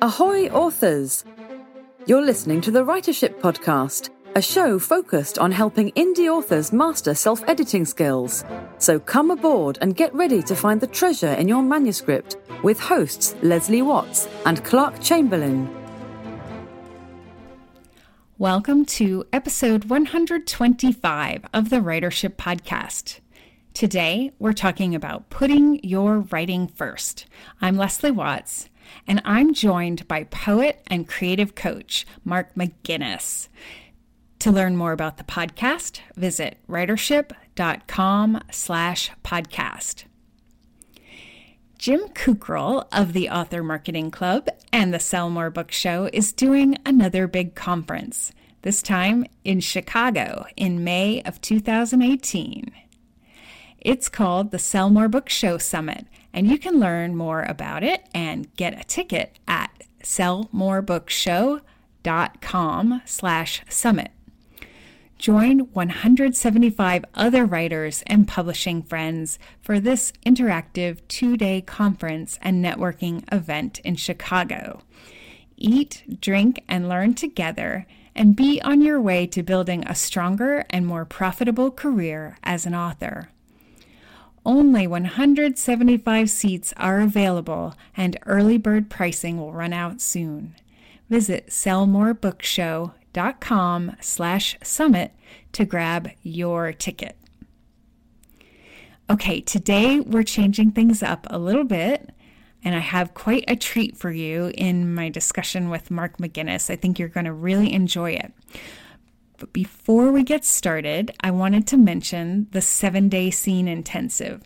Ahoy, authors! You're listening to the Writership Podcast, a show focused on helping indie authors master self editing skills. So come aboard and get ready to find the treasure in your manuscript with hosts Leslie Watts and Clark Chamberlain. Welcome to episode 125 of the Writership Podcast. Today, we're talking about putting your writing first. I'm Leslie Watts and I'm joined by poet and creative coach Mark McGuinness. To learn more about the podcast, visit writership.com slash podcast. Jim Kukral of the Author Marketing Club and the Sell More Book Show is doing another big conference, this time in Chicago in May of 2018. It's called the Sell More Book Show Summit, and you can learn more about it and get a ticket at sellmorebookshow.com slash summit. Join 175 other writers and publishing friends for this interactive two-day conference and networking event in Chicago. Eat, drink, and learn together and be on your way to building a stronger and more profitable career as an author. Only 175 seats are available, and early bird pricing will run out soon. Visit sellmorebookshow.com slash summit to grab your ticket. Okay, today we're changing things up a little bit, and I have quite a treat for you in my discussion with Mark McGuinness. I think you're going to really enjoy it. But before we get started, I wanted to mention the seven day scene intensive.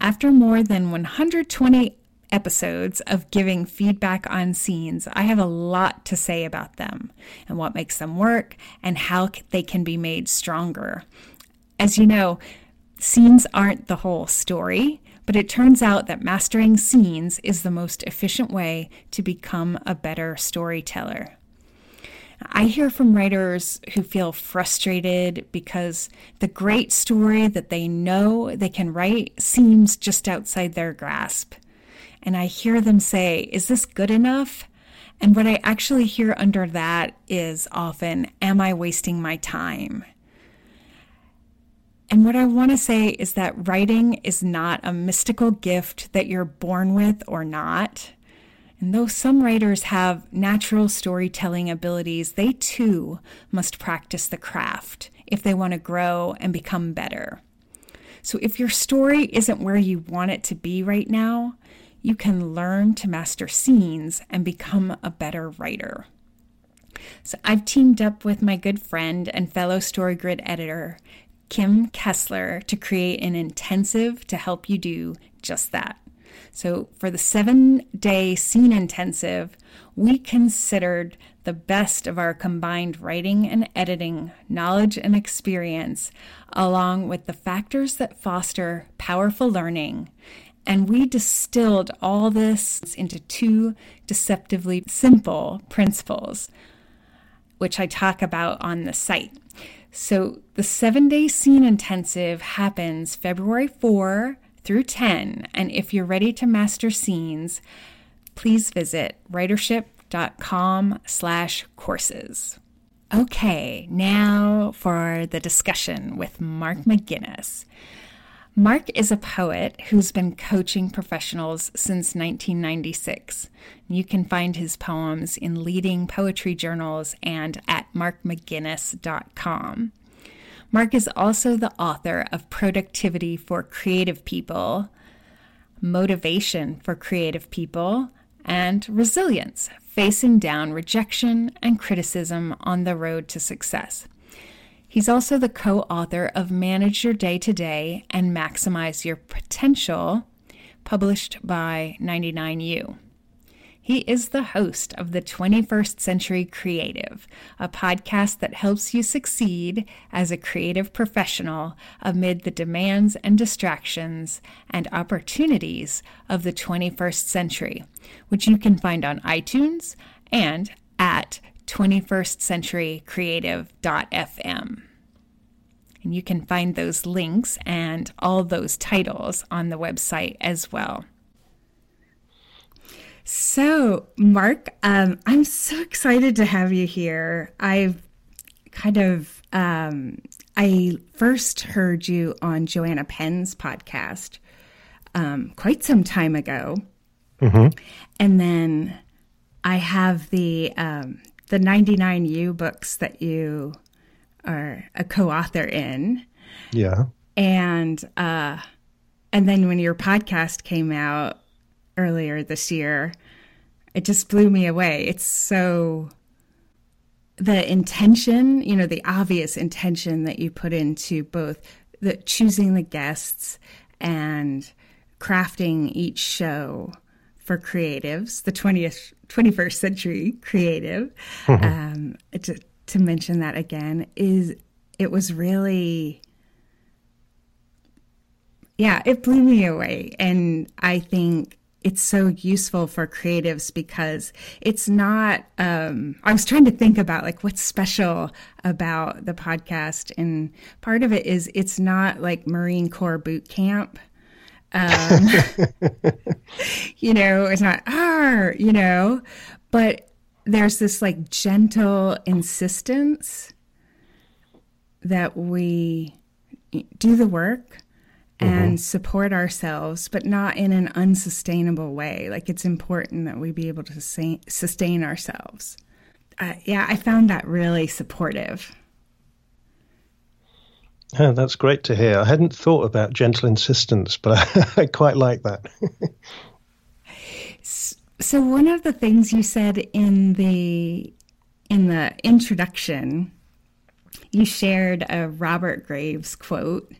After more than 120 episodes of giving feedback on scenes, I have a lot to say about them and what makes them work and how they can be made stronger. As you know, scenes aren't the whole story, but it turns out that mastering scenes is the most efficient way to become a better storyteller. I hear from writers who feel frustrated because the great story that they know they can write seems just outside their grasp. And I hear them say, Is this good enough? And what I actually hear under that is often, Am I wasting my time? And what I want to say is that writing is not a mystical gift that you're born with or not. And though some writers have natural storytelling abilities, they too must practice the craft if they want to grow and become better. So if your story isn't where you want it to be right now, you can learn to master scenes and become a better writer. So I've teamed up with my good friend and fellow StoryGrid editor, Kim Kessler, to create an intensive to help you do just that. So, for the seven day scene intensive, we considered the best of our combined writing and editing knowledge and experience, along with the factors that foster powerful learning. And we distilled all this into two deceptively simple principles, which I talk about on the site. So, the seven day scene intensive happens February 4 through 10. And if you're ready to master scenes, please visit writership.com slash courses. Okay, now for the discussion with Mark McGuinness. Mark is a poet who's been coaching professionals since 1996. You can find his poems in leading poetry journals and at markmcguinness.com. Mark is also the author of Productivity for Creative People, Motivation for Creative People, and Resilience Facing Down Rejection and Criticism on the Road to Success. He's also the co author of Manage Your Day to Day and Maximize Your Potential, published by 99U. He is the host of the 21st Century Creative, a podcast that helps you succeed as a creative professional amid the demands and distractions and opportunities of the 21st century, which you can find on iTunes and at 21stcenturycreative.fm. And you can find those links and all those titles on the website as well. So, Mark, um, I'm so excited to have you here. I've kind of, um, I first heard you on Joanna Penn's podcast um, quite some time ago. Mm-hmm. And then I have the um, the 99U books that you are a co-author in. Yeah. And uh, and then when your podcast came out earlier this year, it just blew me away. It's so the intention, you know, the obvious intention that you put into both the choosing the guests and crafting each show for creatives, the 20th, 21st century creative, mm-hmm. um, to, to mention that again, is it was really, yeah, it blew me away. And I think it's so useful for creatives because it's not um, i was trying to think about like what's special about the podcast and part of it is it's not like marine corps boot camp. Um, you know, it's not ah, you know, but there's this like gentle insistence that we do the work and mm-hmm. support ourselves, but not in an unsustainable way. Like it's important that we be able to sustain, sustain ourselves. Uh, yeah, I found that really supportive. Yeah, that's great to hear. I hadn't thought about gentle insistence, but I, I quite like that. so one of the things you said in the in the introduction, you shared a Robert Graves quote.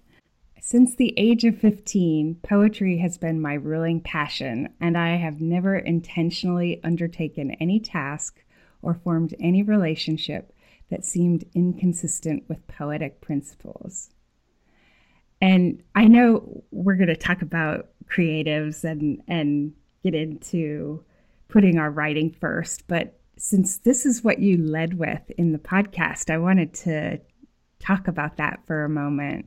Since the age of 15, poetry has been my ruling passion, and I have never intentionally undertaken any task or formed any relationship that seemed inconsistent with poetic principles. And I know we're going to talk about creatives and and get into putting our writing first, but since this is what you led with in the podcast, I wanted to talk about that for a moment.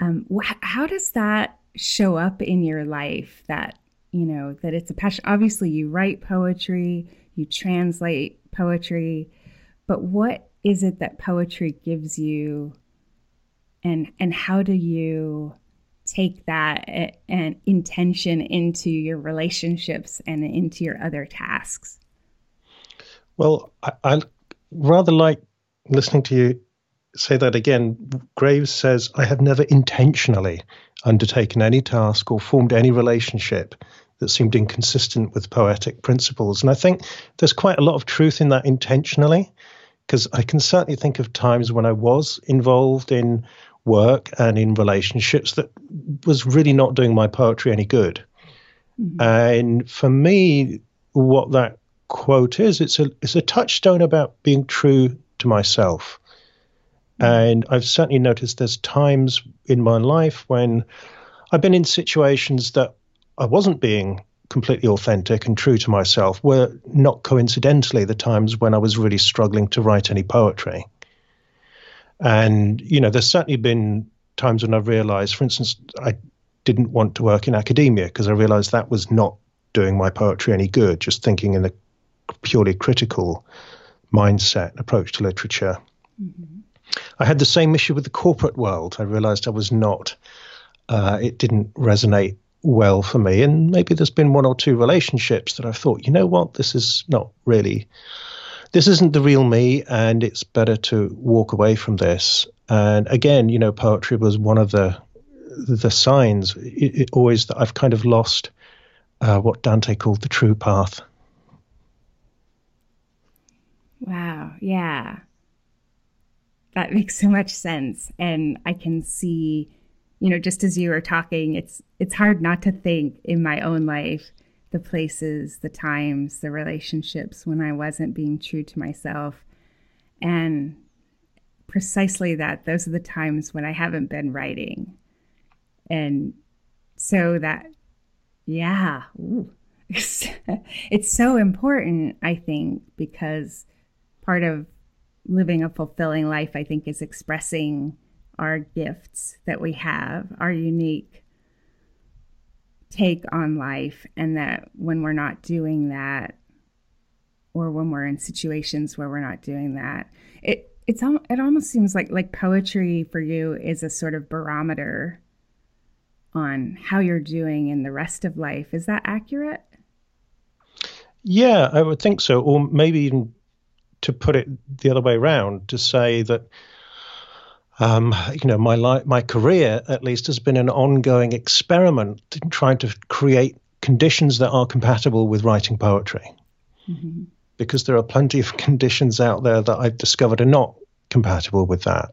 Um, wh- how does that show up in your life? That you know that it's a passion. Obviously, you write poetry, you translate poetry, but what is it that poetry gives you and and how do you take that and intention into your relationships and into your other tasks well I, I rather like listening to you say that again graves says i have never intentionally undertaken any task or formed any relationship that seemed inconsistent with poetic principles and i think there's quite a lot of truth in that intentionally because I can certainly think of times when I was involved in work and in relationships that was really not doing my poetry any good. Mm-hmm. And for me, what that quote is, it's a it's a touchstone about being true to myself. Mm-hmm. And I've certainly noticed there's times in my life when I've been in situations that I wasn't being completely authentic and true to myself were not coincidentally the times when I was really struggling to write any poetry. And, you know, there's certainly been times when I've realized, for instance, I didn't want to work in academia because I realized that was not doing my poetry any good, just thinking in a purely critical mindset approach to literature. Mm-hmm. I had the same issue with the corporate world. I realized I was not, uh, it didn't resonate well for me. And maybe there's been one or two relationships that I've thought, you know what, this is not really, this isn't the real me, and it's better to walk away from this. And again, you know, poetry was one of the the signs it, it always that I've kind of lost uh, what Dante called the true path. Wow. Yeah. That makes so much sense. And I can see you know, just as you were talking, it's it's hard not to think in my own life the places, the times, the relationships when I wasn't being true to myself. And precisely that, those are the times when I haven't been writing. And so that, yeah, it's so important, I think, because part of living a fulfilling life, I think, is expressing our gifts that we have, our unique take on life, and that when we're not doing that, or when we're in situations where we're not doing that, it it's it almost seems like like poetry for you is a sort of barometer on how you're doing in the rest of life. Is that accurate? Yeah, I would think so. Or maybe even to put it the other way around, to say that um, you know my life, my career at least has been an ongoing experiment in trying to create conditions that are compatible with writing poetry. Mm-hmm. Because there are plenty of conditions out there that I've discovered are not compatible with that,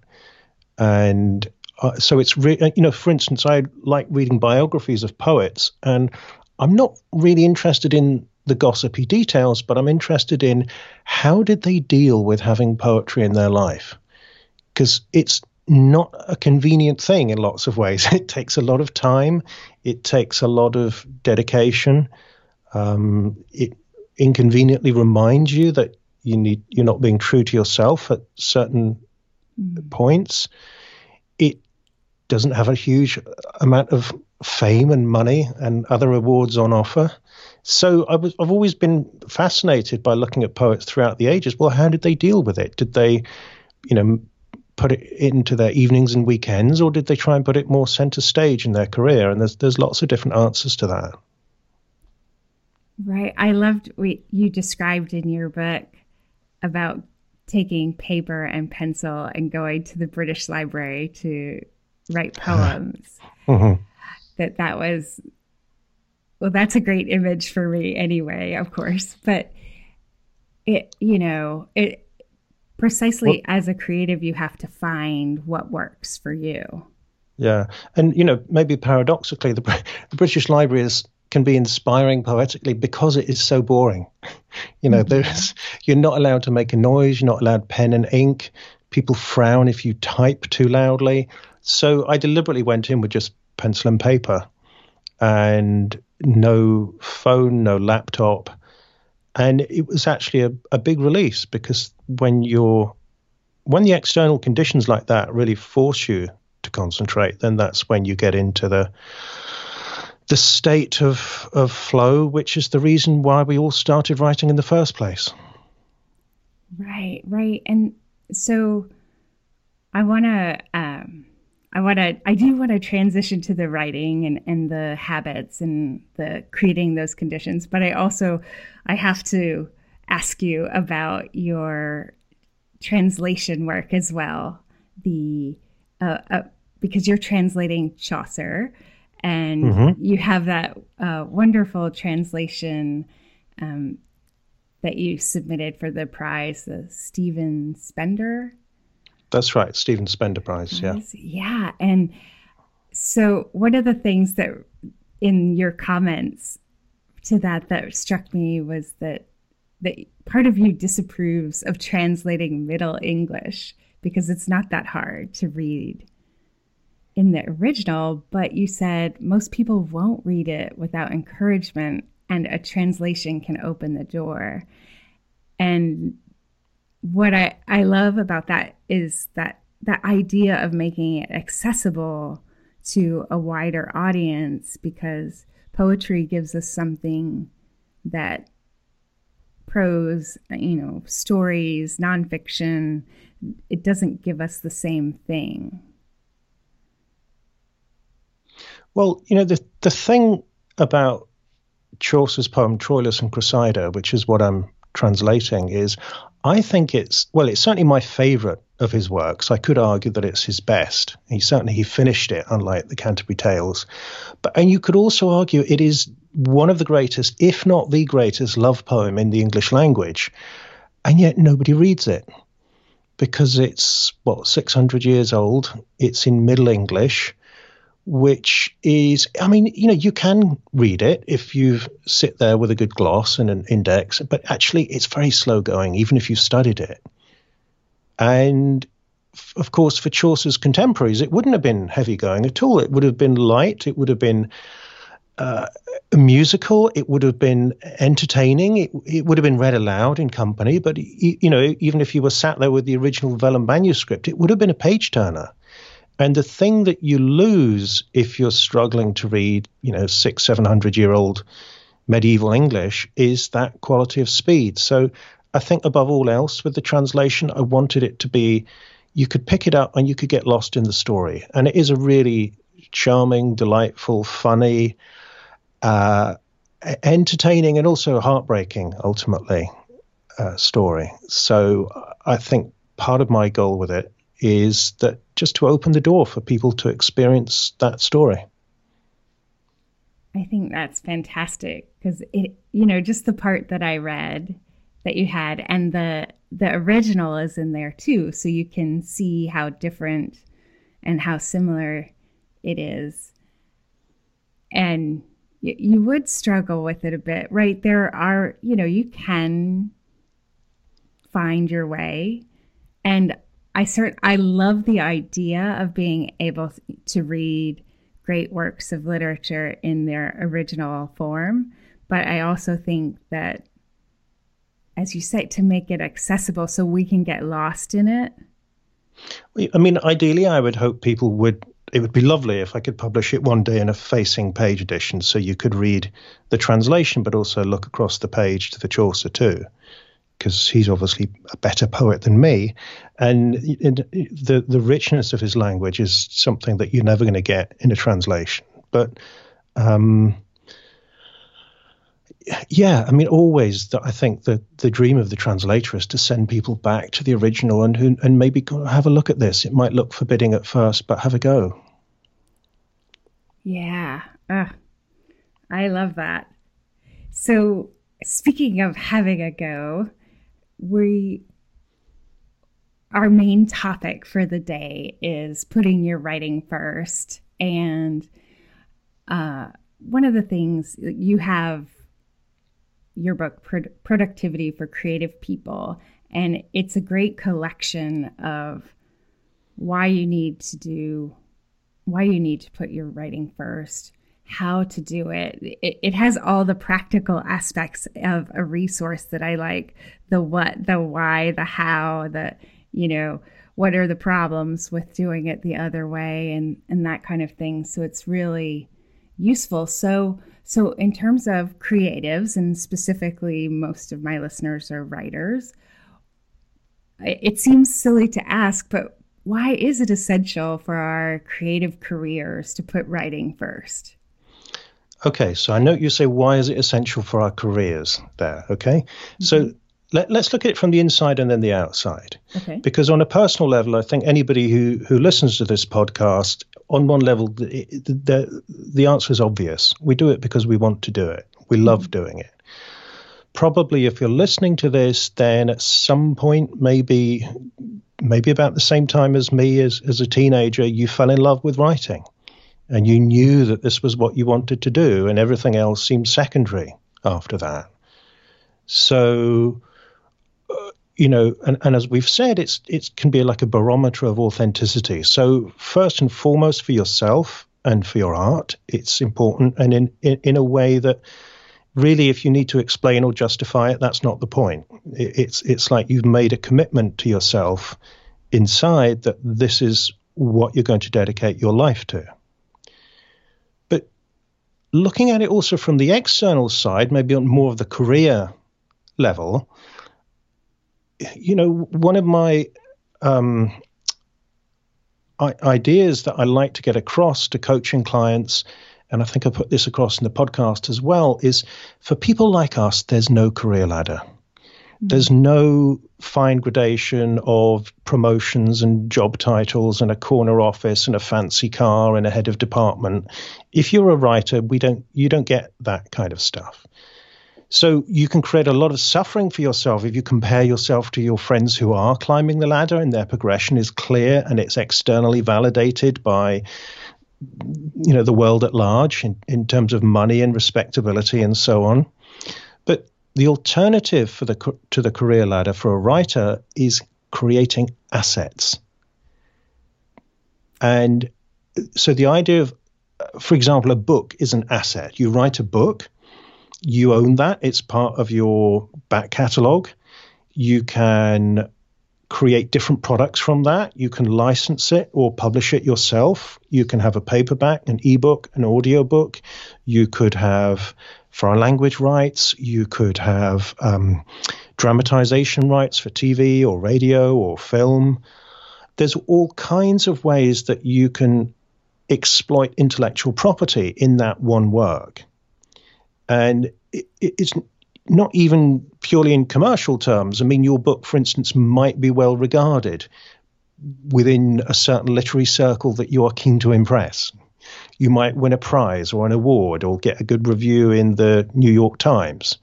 and uh, so it's re- you know, for instance, I like reading biographies of poets, and I'm not really interested in the gossipy details, but I'm interested in how did they deal with having poetry in their life? Because it's not a convenient thing in lots of ways. It takes a lot of time, it takes a lot of dedication. Um, it inconveniently reminds you that you need you're not being true to yourself at certain mm. points. It doesn't have a huge amount of fame and money and other awards on offer. So I was, I've always been fascinated by looking at poets throughout the ages. Well, how did they deal with it? Did they, you know, put it into their evenings and weekends, or did they try and put it more center stage in their career? And there's there's lots of different answers to that. Right. I loved what you described in your book about taking paper and pencil and going to the British Library to write poems. mm-hmm. That that was well, that's a great image for me anyway, of course. But it, you know, it precisely well, as a creative, you have to find what works for you. Yeah, and you know, maybe paradoxically, the, the British Library is can be inspiring poetically because it is so boring. You know, mm-hmm. there's you're not allowed to make a noise, you're not allowed pen and ink. People frown if you type too loudly. So I deliberately went in with just pencil and paper and no phone, no laptop. And it was actually a, a big release because when you're when the external conditions like that really force you to concentrate, then that's when you get into the the state of of flow, which is the reason why we all started writing in the first place. Right, right, and so I want to um, I want to, I do want to transition to the writing and, and the habits and the creating those conditions. But I also, I have to ask you about your translation work as well. The, uh, uh, because you're translating Chaucer and mm-hmm. you have that uh, wonderful translation um, that you submitted for the prize, the Stephen Spender that's right, Stephen Spender Prize. Yeah. Yeah. And so, one of the things that in your comments to that that struck me was that that part of you disapproves of translating Middle English because it's not that hard to read in the original, but you said most people won't read it without encouragement and a translation can open the door. And what I, I love about that is that that idea of making it accessible to a wider audience because poetry gives us something that prose, you know, stories, nonfiction, it doesn't give us the same thing. Well, you know, the the thing about Chaucer's poem Troilus and Cressida, which is what I'm translating, is I think it's well, it's certainly my favourite of his works. I could argue that it's his best. He certainly he finished it, unlike the Canterbury Tales. But and you could also argue it is one of the greatest, if not the greatest, love poem in the English language, and yet nobody reads it because it's what 600 years old. It's in Middle English which is, I mean, you know, you can read it if you sit there with a good gloss and an index, but actually it's very slow going, even if you've studied it. And of course, for Chaucer's contemporaries, it wouldn't have been heavy going at all. It would have been light. It would have been uh, musical. It would have been entertaining. It, it would have been read aloud in company. But you know, even if you were sat there with the original vellum manuscript, it would have been a page turner And the thing that you lose if you're struggling to read, you know, six, seven hundred year old medieval English is that quality of speed. So I think above all else with the translation, I wanted it to be you could pick it up and you could get lost in the story. And it is a really charming, delightful, funny, uh, entertaining, and also heartbreaking, ultimately, uh, story. So I think part of my goal with it is that just to open the door for people to experience that story. I think that's fantastic because it, you know, just the part that I read that you had and the the original is in there too, so you can see how different and how similar it is. And y- you would struggle with it a bit, right? There are, you know, you can find your way, and I cert I love the idea of being able to read great works of literature in their original form. But I also think that, as you say, to make it accessible so we can get lost in it. I mean, ideally, I would hope people would. It would be lovely if I could publish it one day in a facing page edition so you could read the translation, but also look across the page to the Chaucer too because he's obviously a better poet than me, and the the richness of his language is something that you're never going to get in a translation. But um, yeah, I mean, always I think that the dream of the translator is to send people back to the original and who, and maybe have a look at this. It might look forbidding at first, but have a go. Yeah, uh, I love that. So, speaking of having a go, we our main topic for the day is putting your writing first. And uh, one of the things you have your book productivity for creative people. And it's a great collection of why you need to do why you need to put your writing first how to do it. it. It has all the practical aspects of a resource that I like the what, the why, the how, the, you know, what are the problems with doing it the other way and, and that kind of thing. So it's really useful. So, so in terms of creatives, and specifically most of my listeners are writers, it seems silly to ask, but why is it essential for our creative careers to put writing first? Okay, so I know you say, why is it essential for our careers there? Okay, mm-hmm. so let, us look at it from the inside and then the outside. Okay. Because on a personal level, I think anybody who, who listens to this podcast, on one level, the, the, the answer is obvious. We do it because we want to do it, we love mm-hmm. doing it. Probably, if you're listening to this, then at some point, maybe maybe about the same time as me as, as a teenager, you fell in love with writing and you knew that this was what you wanted to do, and everything else seemed secondary after that. So, uh, you know, and, and as we've said, it's it can be like a barometer of authenticity. So, first and foremost, for yourself and for your art, it's important, and in in, in a way that really, if you need to explain or justify it, that's not the point. It, it's it's like you've made a commitment to yourself inside that this is what you're going to dedicate your life to looking at it also from the external side, maybe on more of the career level, you know, one of my um, ideas that I like to get across to coaching clients, and I think I put this across in the podcast as well, is for people like us, there's no career ladder. There's no fine gradation of promotions and job titles and a corner office and a fancy car and a head of department. If you're a writer, we don't you don't get that kind of stuff. So you can create a lot of suffering for yourself if you compare yourself to your friends who are climbing the ladder and their progression is clear and it's externally validated by you know the world at large in, in terms of money and respectability and so on. But the alternative for the to the career ladder for a writer is creating assets. And so the idea of, for example, a book is an asset. You write a book, you own that, it's part of your back catalogue. You can create different products from that. You can license it or publish it yourself. You can have a paperback, an ebook, an audiobook. You could have foreign language rights. You could have um, dramatization rights for TV or radio or film. There's all kinds of ways that you can exploit intellectual property in that one work. And it, it's not even purely in commercial terms. I mean, your book, for instance, might be well regarded within a certain literary circle that you are keen to impress. You might win a prize or an award or get a good review in the New York Times.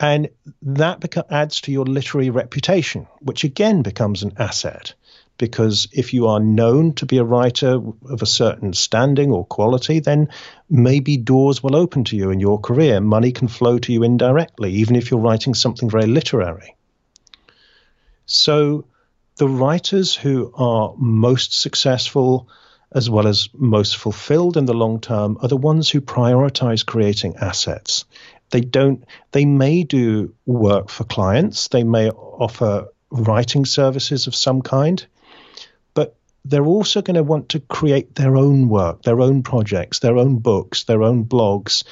And that beca- adds to your literary reputation, which again becomes an asset because if you are known to be a writer of a certain standing or quality, then maybe doors will open to you in your career. Money can flow to you indirectly, even if you're writing something very literary. So, the writers who are most successful as well as most fulfilled in the long term are the ones who prioritize creating assets. They don't, they may do work for clients, they may offer writing services of some kind, but they're also going to want to create their own work, their own projects, their own books, their own blogs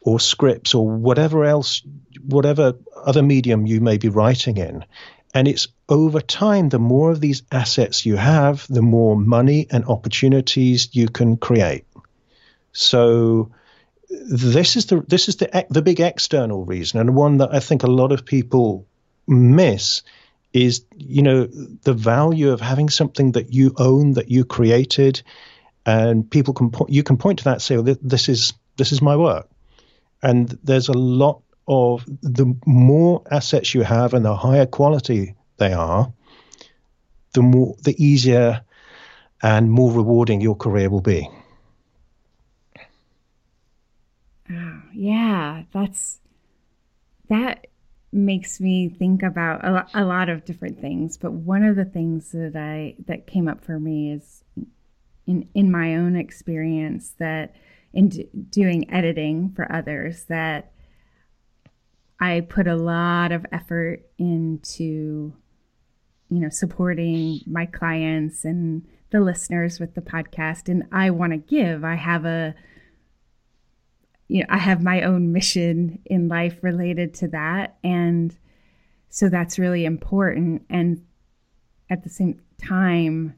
or scripts or whatever else, whatever other medium you may be writing in. And it's over time, the more of these assets you have, the more money and opportunities you can create. So this is the this is the the big external reason, and one that I think a lot of people miss is you know the value of having something that you own that you created and people can point you can point to that and say well, this is this is my work and there's a lot of the more assets you have and the higher quality they are the more the easier and more rewarding your career will be. Oh, yeah that's that makes me think about a, a lot of different things but one of the things that i that came up for me is in in my own experience that in d- doing editing for others that i put a lot of effort into you know supporting my clients and the listeners with the podcast and i want to give i have a you know, I have my own mission in life related to that. And so that's really important. And at the same time,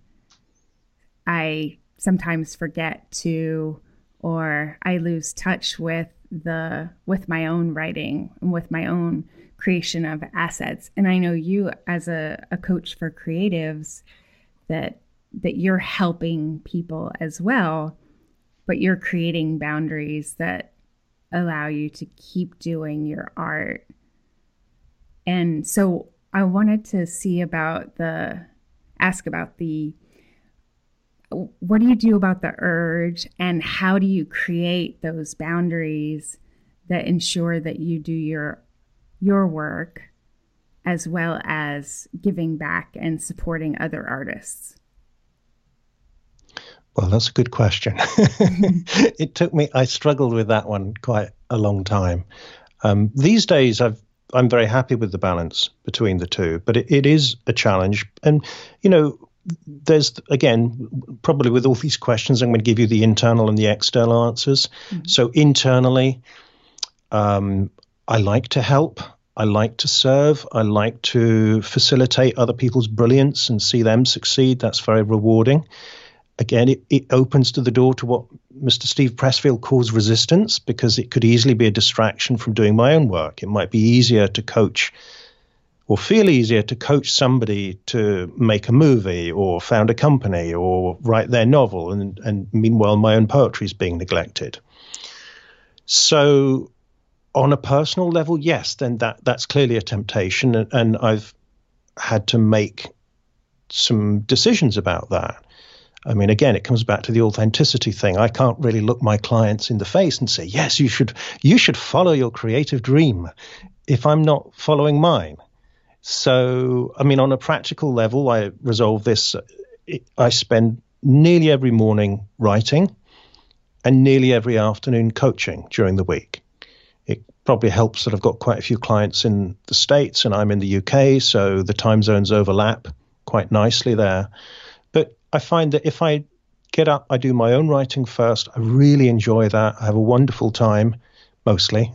I sometimes forget to, or I lose touch with the, with my own writing and with my own creation of assets. And I know you as a, a coach for creatives that, that you're helping people as well, but you're creating boundaries that allow you to keep doing your art. And so I wanted to see about the ask about the what do you do about the urge and how do you create those boundaries that ensure that you do your your work as well as giving back and supporting other artists well, that's a good question. it took me, I struggled with that one quite a long time. Um, these days, I've, I'm very happy with the balance between the two, but it, it is a challenge. And, you know, there's, again, probably with all these questions, I'm going to give you the internal and the external answers. Mm-hmm. So, internally, um, I like to help. I like to serve. I like to facilitate other people's brilliance and see them succeed. That's very rewarding again, it, it opens to the door to what Mr. Steve Pressfield calls resistance because it could easily be a distraction from doing my own work. It might be easier to coach or feel easier to coach somebody to make a movie or found a company or write their novel. And, and meanwhile, my own poetry is being neglected. So, on a personal level, yes, then that, that's clearly a temptation. And, and I've had to make some decisions about that. I mean, again, it comes back to the authenticity thing. I can't really look my clients in the face and say, "Yes, you should you should follow your creative dream," if I'm not following mine. So, I mean, on a practical level, I resolve this. I spend nearly every morning writing, and nearly every afternoon coaching during the week. It probably helps that I've got quite a few clients in the States and I'm in the UK, so the time zones overlap quite nicely there. But I find that if I get up, I do my own writing first. I really enjoy that. I have a wonderful time, mostly.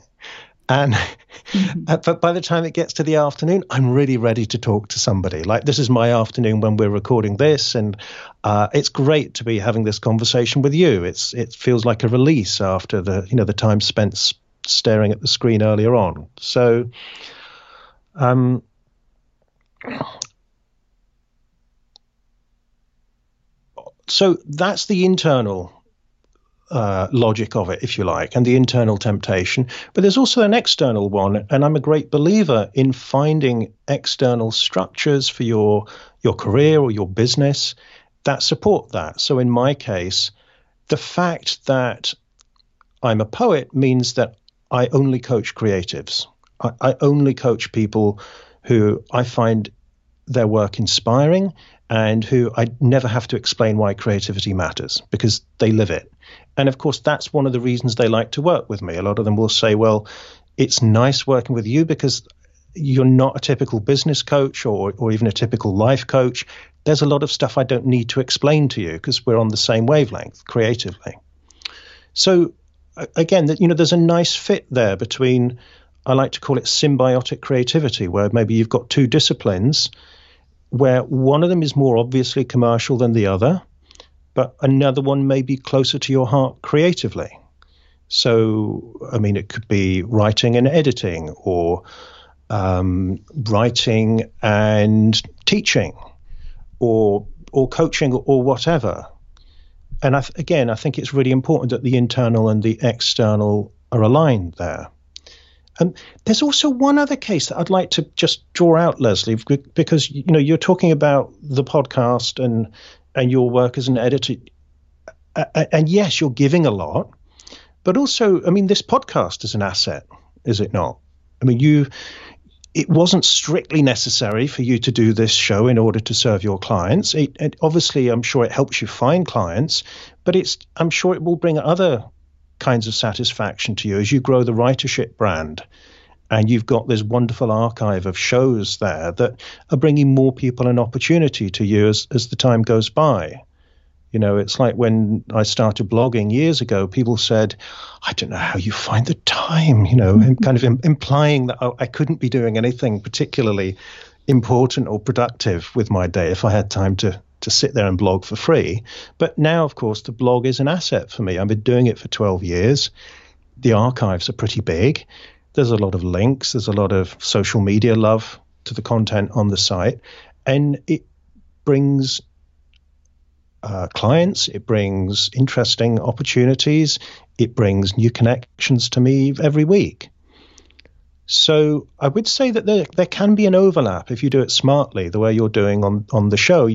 And mm-hmm. but by the time it gets to the afternoon, I'm really ready to talk to somebody. Like this is my afternoon when we're recording this, and uh, it's great to be having this conversation with you. It's it feels like a release after the you know the time spent staring at the screen earlier on. So, um, so that's the internal uh, logic of it, if you like, and the internal temptation. But there's also an external one, and I'm a great believer in finding external structures for your your career or your business that support that. So in my case, the fact that I'm a poet means that I only coach creatives. I, I only coach people who I find their work inspiring and who I never have to explain why creativity matters because they live it. And of course, that's one of the reasons they like to work with me. A lot of them will say, well, it's nice working with you because you're not a typical business coach or, or even a typical life coach. There's a lot of stuff I don't need to explain to you because we're on the same wavelength creatively. So again, you know, there's a nice fit there between, I like to call it symbiotic creativity, where maybe you've got two disciplines where one of them is more obviously commercial than the other, but another one may be closer to your heart creatively. So, I mean, it could be writing and editing, or um, writing and teaching, or or coaching, or whatever. And I th- again, I think it's really important that the internal and the external are aligned there. And there's also one other case that I'd like to just draw out, Leslie, because you know you're talking about the podcast and and your work as an editor, and yes, you're giving a lot, but also, I mean, this podcast is an asset, is it not? I mean, you it wasn't strictly necessary for you to do this show in order to serve your clients. It, it, obviously, I'm sure it helps you find clients, but it's I'm sure it will bring other kinds of satisfaction to you as you grow the writership brand. And you've got this wonderful archive of shows there that are bringing more people an opportunity to you as, as the time goes by. You know, it's like when I started blogging years ago, people said, I don't know how you find the time, you know, mm-hmm. kind of Im- implying that I couldn't be doing anything particularly important or productive with my day if I had time to to sit there and blog for free. But now, of course, the blog is an asset for me. I've been doing it for 12 years. The archives are pretty big. There's a lot of links, there's a lot of social media love to the content on the site. And it brings uh, clients, it brings interesting opportunities, it brings new connections to me every week. So I would say that there, there can be an overlap if you do it smartly, the way you're doing on, on the show,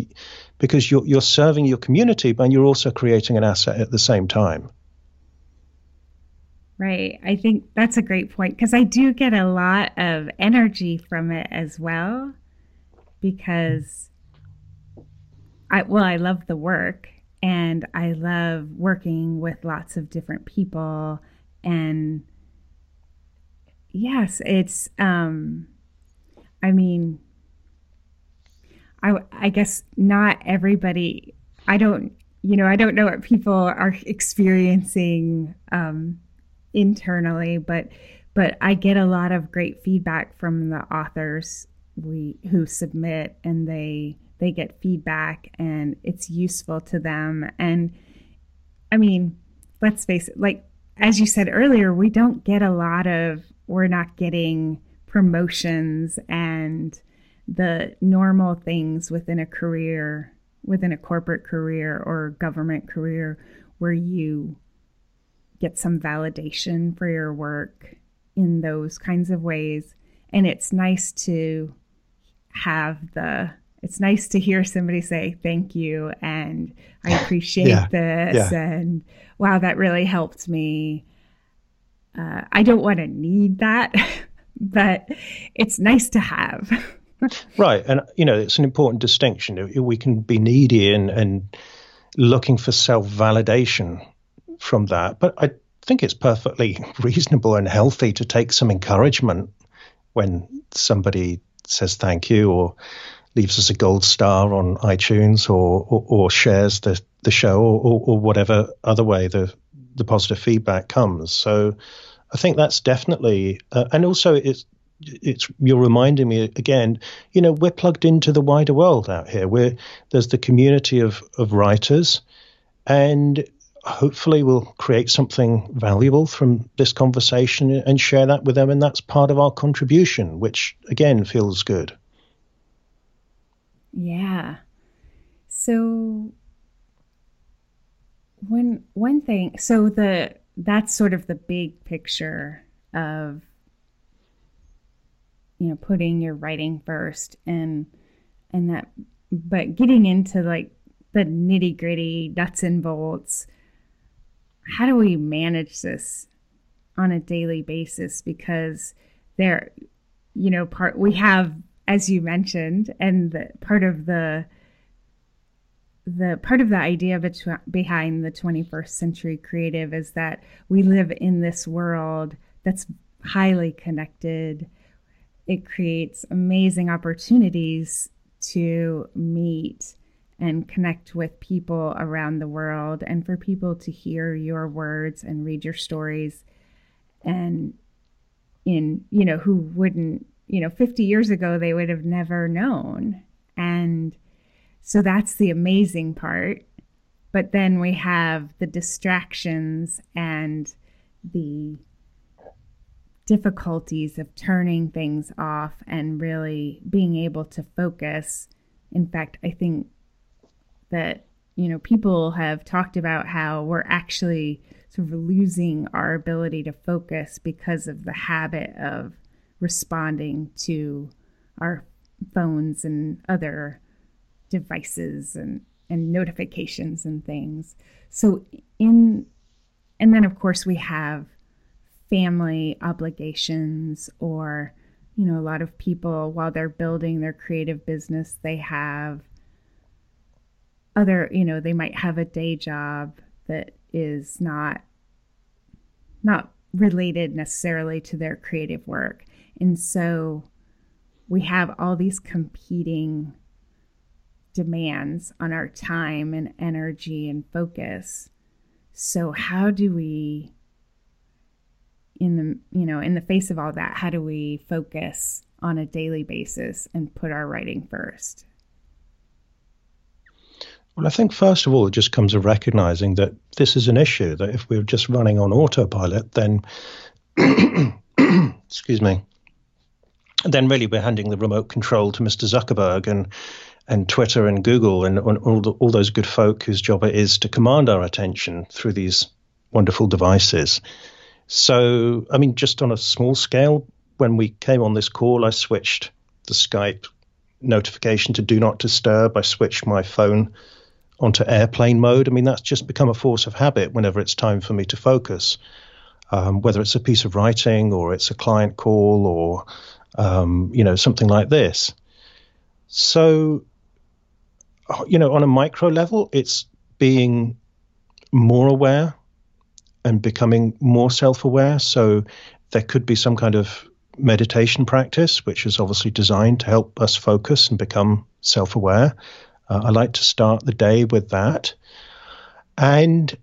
because you're, you're serving your community, but you're also creating an asset at the same time. Right. I think that's a great point because I do get a lot of energy from it as well because I well, I love the work and I love working with lots of different people and yes, it's um I mean I I guess not everybody I don't you know, I don't know what people are experiencing um internally, but but I get a lot of great feedback from the authors we who submit and they they get feedback and it's useful to them. And I mean, let's face it, like as you said earlier, we don't get a lot of, we're not getting promotions and the normal things within a career, within a corporate career or government career where you get some validation for your work in those kinds of ways. And it's nice to have the it's nice to hear somebody say thank you and I appreciate yeah, this yeah. and wow, that really helped me. Uh, I don't want to need that, but it's nice to have. right. And, you know, it's an important distinction. We can be needy and, and looking for self validation from that. But I, think it's perfectly reasonable and healthy to take some encouragement when somebody says thank you or leaves us a gold star on iTunes or or, or shares the the show or, or, whatever other way the the positive feedback comes. So I think that's definitely uh, and also it's it's you're reminding me again you know we're plugged into the wider world out here where there's the community of of writers and hopefully we'll create something valuable from this conversation and share that with them and that's part of our contribution which again feels good yeah. So one one thing, so the that's sort of the big picture of you know putting your writing first and and that but getting into like the nitty gritty nuts and bolts how do we manage this on a daily basis because there you know part we have as you mentioned, and the, part of the the part of the idea behind the 21st century creative is that we live in this world that's highly connected. It creates amazing opportunities to meet and connect with people around the world and for people to hear your words and read your stories and in you know who wouldn't you know, 50 years ago, they would have never known. And so that's the amazing part. But then we have the distractions and the difficulties of turning things off and really being able to focus. In fact, I think that, you know, people have talked about how we're actually sort of losing our ability to focus because of the habit of responding to our phones and other devices and, and notifications and things. So in and then of course we have family obligations or you know a lot of people while they're building their creative business they have other you know they might have a day job that is not not related necessarily to their creative work and so we have all these competing demands on our time and energy and focus. So how do we in the you know in the face of all that how do we focus on a daily basis and put our writing first? Well, I think first of all, it just comes of recognizing that this is an issue, that if we're just running on autopilot, then, excuse me, then really we're handing the remote control to Mr. Zuckerberg and and Twitter and Google and, and all, the, all those good folk whose job it is to command our attention through these wonderful devices. So, I mean, just on a small scale, when we came on this call, I switched the Skype notification to do not disturb. I switched my phone onto airplane mode. I mean, that's just become a force of habit whenever it's time for me to focus, um, whether it's a piece of writing or it's a client call or um, you know, something like this. So, you know, on a micro level, it's being more aware and becoming more self aware. So, there could be some kind of meditation practice, which is obviously designed to help us focus and become self aware. Uh, I like to start the day with that. And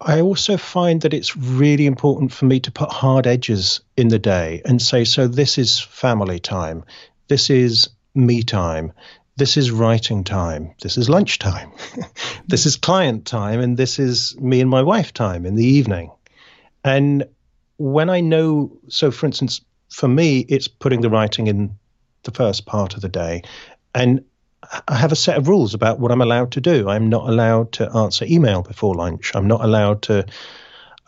I also find that it's really important for me to put hard edges in the day and say, so this is family time, this is me time, this is writing time, this is lunch time, this is client time, and this is me and my wife time in the evening. And when I know, so for instance, for me, it's putting the writing in the first part of the day. And I have a set of rules about what I'm allowed to do. I'm not allowed to answer email before lunch. I'm not allowed to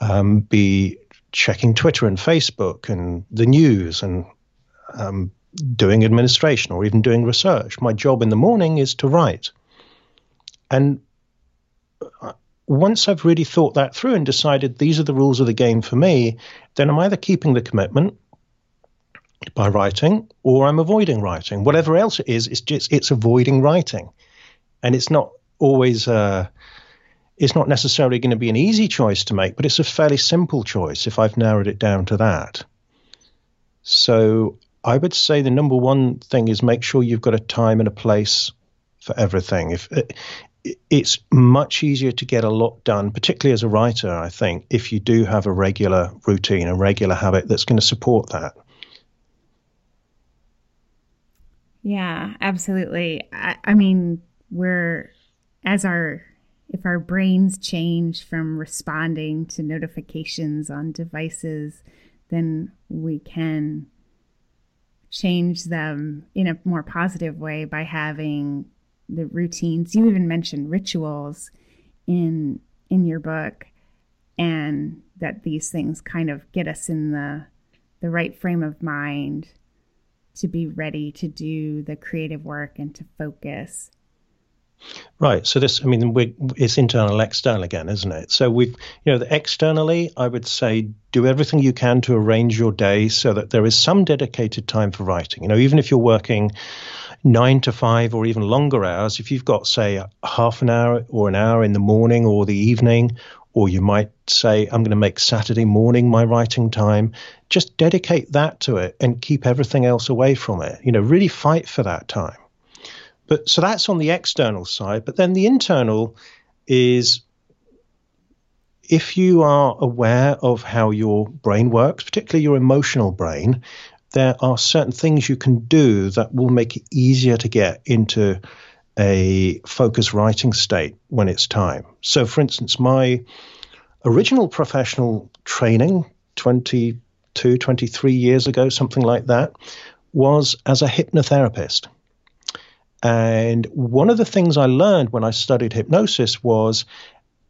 um, be checking Twitter and Facebook and the news and um, doing administration or even doing research. My job in the morning is to write. And uh, once I've really thought that through and decided these are the rules of the game for me, then I'm either keeping the commitment by writing or I'm avoiding writing. Whatever else it is, it's just it's avoiding writing, and it's not always. Uh, is not necessarily going to be an easy choice to make, but it's a fairly simple choice if I've narrowed it down to that. So I would say the number one thing is make sure you've got a time and a place for everything. If it, it's much easier to get a lot done, particularly as a writer, I think, if you do have a regular routine, a regular habit that's going to support that. Yeah, absolutely. I, I mean, we're as our if our brains change from responding to notifications on devices, then we can change them in a more positive way by having the routines. You even mentioned rituals in in your book and that these things kind of get us in the the right frame of mind to be ready to do the creative work and to focus. Right. So this, I mean, it's internal, external again, isn't it? So we've, you know, externally, I would say, do everything you can to arrange your day so that there is some dedicated time for writing. You know, even if you're working nine to five or even longer hours, if you've got, say, half an hour or an hour in the morning or the evening, or you might say, I'm going to make Saturday morning my writing time, just dedicate that to it and keep everything else away from it. You know, really fight for that time. But so that's on the external side. But then the internal is if you are aware of how your brain works, particularly your emotional brain, there are certain things you can do that will make it easier to get into a focus writing state when it's time. So, for instance, my original professional training 22, 23 years ago, something like that, was as a hypnotherapist. And one of the things I learned when I studied hypnosis was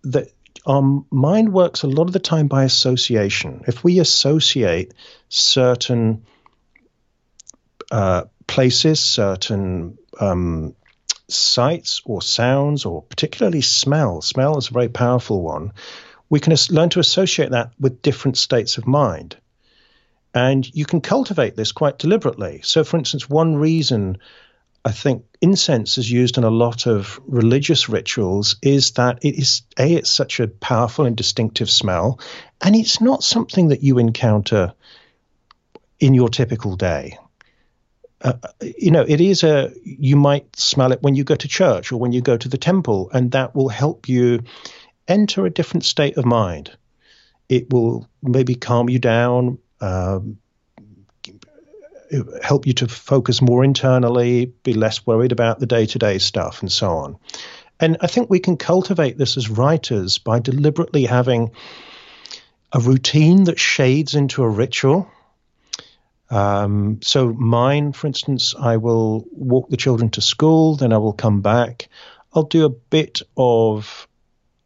that our mind works a lot of the time by association. If we associate certain uh, places, certain um, sights or sounds, or particularly smell, smell is a very powerful one, we can learn to associate that with different states of mind. And you can cultivate this quite deliberately. So, for instance, one reason I think incense is used in a lot of religious rituals is that it is a it's such a powerful and distinctive smell, and it's not something that you encounter in your typical day. Uh, you know, it is a you might smell it when you go to church or when you go to the temple, and that will help you enter a different state of mind. It will maybe calm you down, um, help you to focus more internally, be less worried about the day to day stuff, and so on. And I think we can cultivate this as writers by deliberately having a routine that shades into a ritual. Um, so, mine, for instance, I will walk the children to school, then I will come back. I'll do a bit of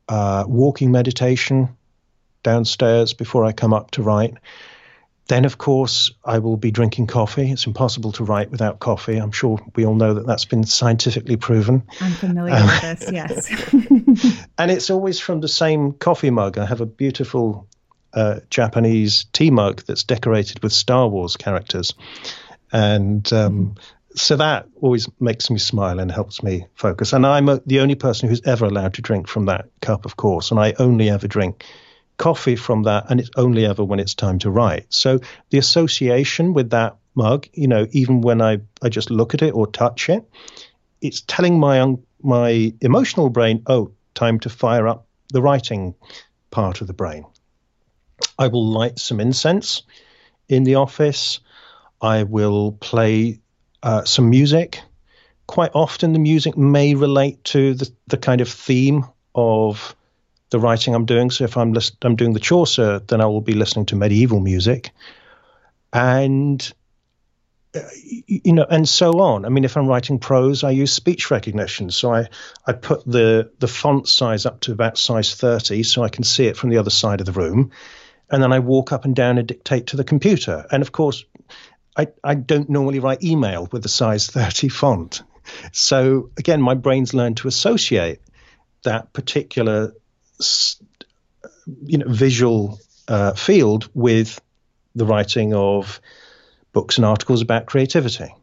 uh, walking meditation downstairs before I come up to write. Then, of course, I will be drinking coffee. It's impossible to write without coffee. I'm sure we all know that that's been scientifically proven. I'm familiar um, with this, yes. and it's always from the same coffee mug. I have a beautiful uh, Japanese tea mug that's decorated with Star Wars characters. And um, so that always makes me smile and helps me focus. And I'm a, the only person who's ever allowed to drink from that cup, of course. And I only ever drink coffee from that, and it's only ever when it's time to write. So the association with that mug, you know, even when I, I just look at it or touch it, it's telling my my emotional brain, oh, time to fire up the writing part of the brain. I will light some incense in the office. I will play uh, some music. Quite often, the music may relate to the, the kind of theme of the writing I'm doing. So if I'm I'm doing the Chaucer, then I will be listening to medieval music, and uh, you know, and so on. I mean, if I'm writing prose, I use speech recognition. So I I put the the font size up to about size 30, so I can see it from the other side of the room, and then I walk up and down and dictate to the computer. And of course, I I don't normally write email with the size 30 font. So again, my brain's learned to associate that particular you know visual uh, field with the writing of books and articles about creativity.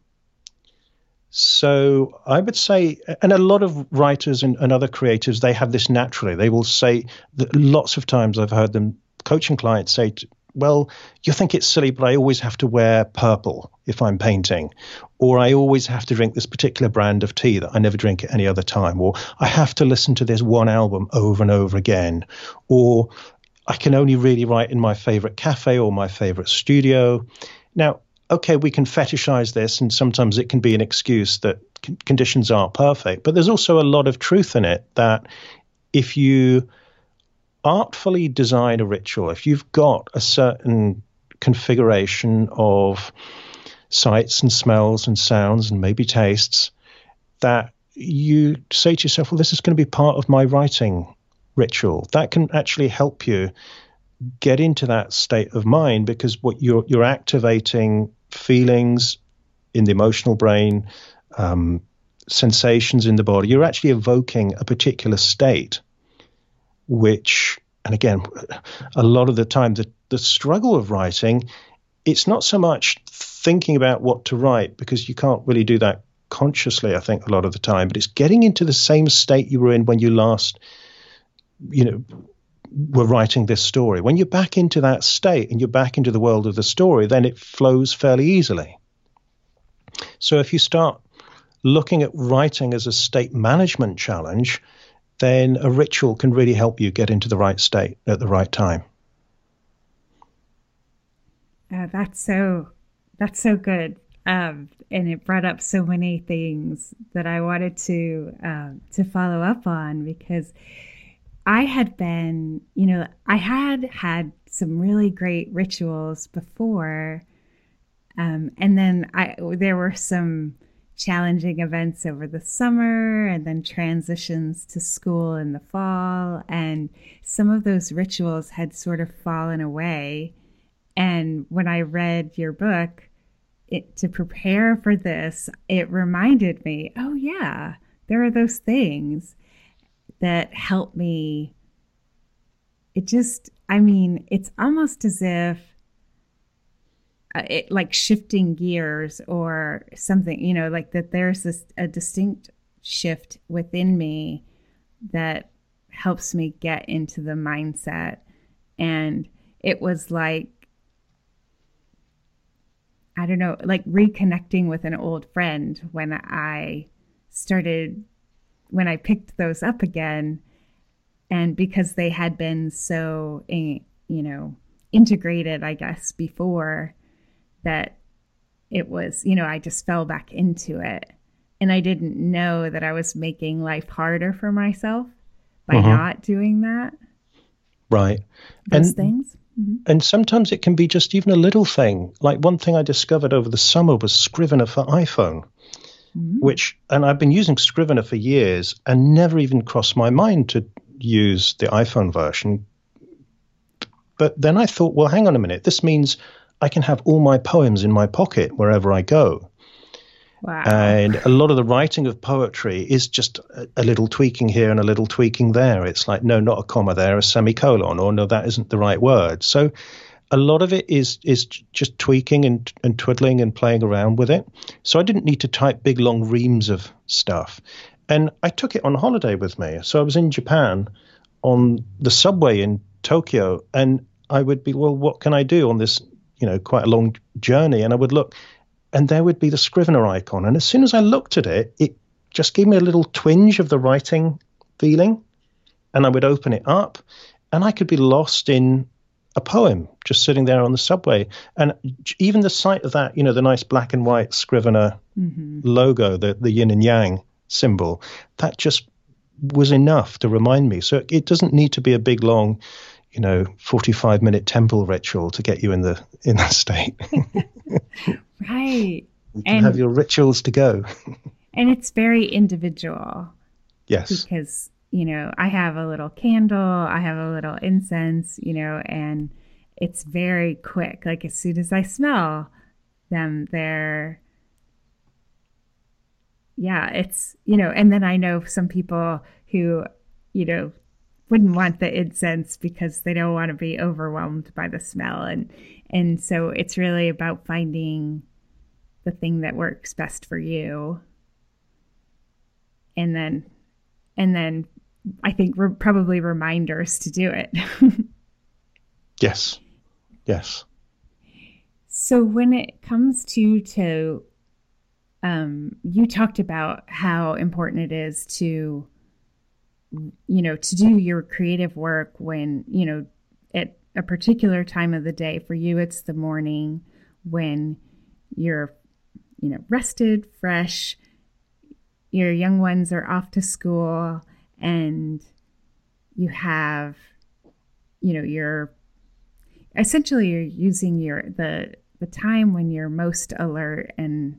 So I would say, and a lot of writers and, and other creatives, they have this naturally. They will say that lots of times I've heard them coaching clients say, to, well, you think it's silly, but I always have to wear purple if I'm painting, or I always have to drink this particular brand of tea that I never drink at any other time, or I have to listen to this one album over and over again, or I can only really write in my favorite cafe or my favorite studio. Now, okay, we can fetishize this, and sometimes it can be an excuse that conditions aren't perfect. But there's also a lot of truth in it that if you artfully design a ritual, if you've got a certain configuration of sights and smells and sounds and maybe tastes, that you say to yourself, well, this is going to be part of my writing ritual. That can actually help you get into that state of mind because what you're you're activating feelings in the emotional brain, um, sensations in the body. You're actually evoking a particular state, which, and again, a lot of the time, the, the struggle of writing, it's not so much thinking about what to write because you can't really do that consciously, I think, a lot of the time, but it's getting into the same state you were in when you last, you know, were writing this story. When you're back into that state and you're back into the world of the story, then it flows fairly easily. So if you start looking at writing as a state management challenge, then a ritual can really help you get into the right state at the right time. Uh, that's so that's so good, um, and it brought up so many things that I wanted to um, to follow up on because I had been, you know, I had had some really great rituals before. Um, and then I there were some challenging events over the summer and then transitions to school in the fall and some of those rituals had sort of fallen away and when i read your book it, to prepare for this it reminded me oh yeah there are those things that help me. It just, I mean, it's almost as if it like shifting gears or something, you know, like that there's this a distinct shift within me that helps me get into the mindset. And it was like, I don't know, like reconnecting with an old friend when I started when I picked those up again, and because they had been so, eh, you know, integrated, I guess, before that it was, you know, I just fell back into it. And I didn't know that I was making life harder for myself by mm-hmm. not doing that. Right. Those and, things. Mm-hmm. And sometimes it can be just even a little thing. Like one thing I discovered over the summer was Scrivener for iPhone mm-hmm. which, and I've been using Scrivener for years and never even crossed my mind to use the iPhone version. But then I thought, well, hang on a minute. This means I can have all my poems in my pocket wherever I go. Wow. And a lot of the writing of poetry is just a, a, little tweaking here and a little tweaking there. It's like, no, not a comma there, a semicolon, or no, that isn't the right word. So a lot of it is is just tweaking and, and twiddling and playing around with it. So I didn't need to type big long reams of stuff. And I took it on holiday with me. So I was in Japan on the subway in Tokyo and I would be, well, what can I do on this, you know, quite a long journey? And I would look and there would be the Scrivener icon. And as soon as I looked at it, it just gave me a little twinge of the writing feeling. And I would open it up and I could be lost in a poem just sitting there on the subway. And even the sight of that, you know, the nice black and white Scrivener mm-hmm. logo, the, the yin and yang symbol, that just was enough to remind me. So it doesn't need to be a big, long, you know, 45 minute temple ritual to get you in the in that state. right. You can and, have your rituals to go. and it's very individual. Yes. Because you know, I have a little candle, I have a little incense, you know, and it's very quick. Like as soon as I smell them, they're, yeah, it's, you know, and then I know some people who, you know, wouldn't want the incense because they don't want to be overwhelmed by the smell. And, and so it's really about finding the thing that works best for you. and then and then I think re- probably reminders to do it. yes. Yes. So when it comes to to um, you talked about how important it is to you know to do your creative work when you know at a particular time of the day for you it's the morning when you're you know rested fresh your young ones are off to school and you have you know you're essentially you're using your the the time when you're most alert and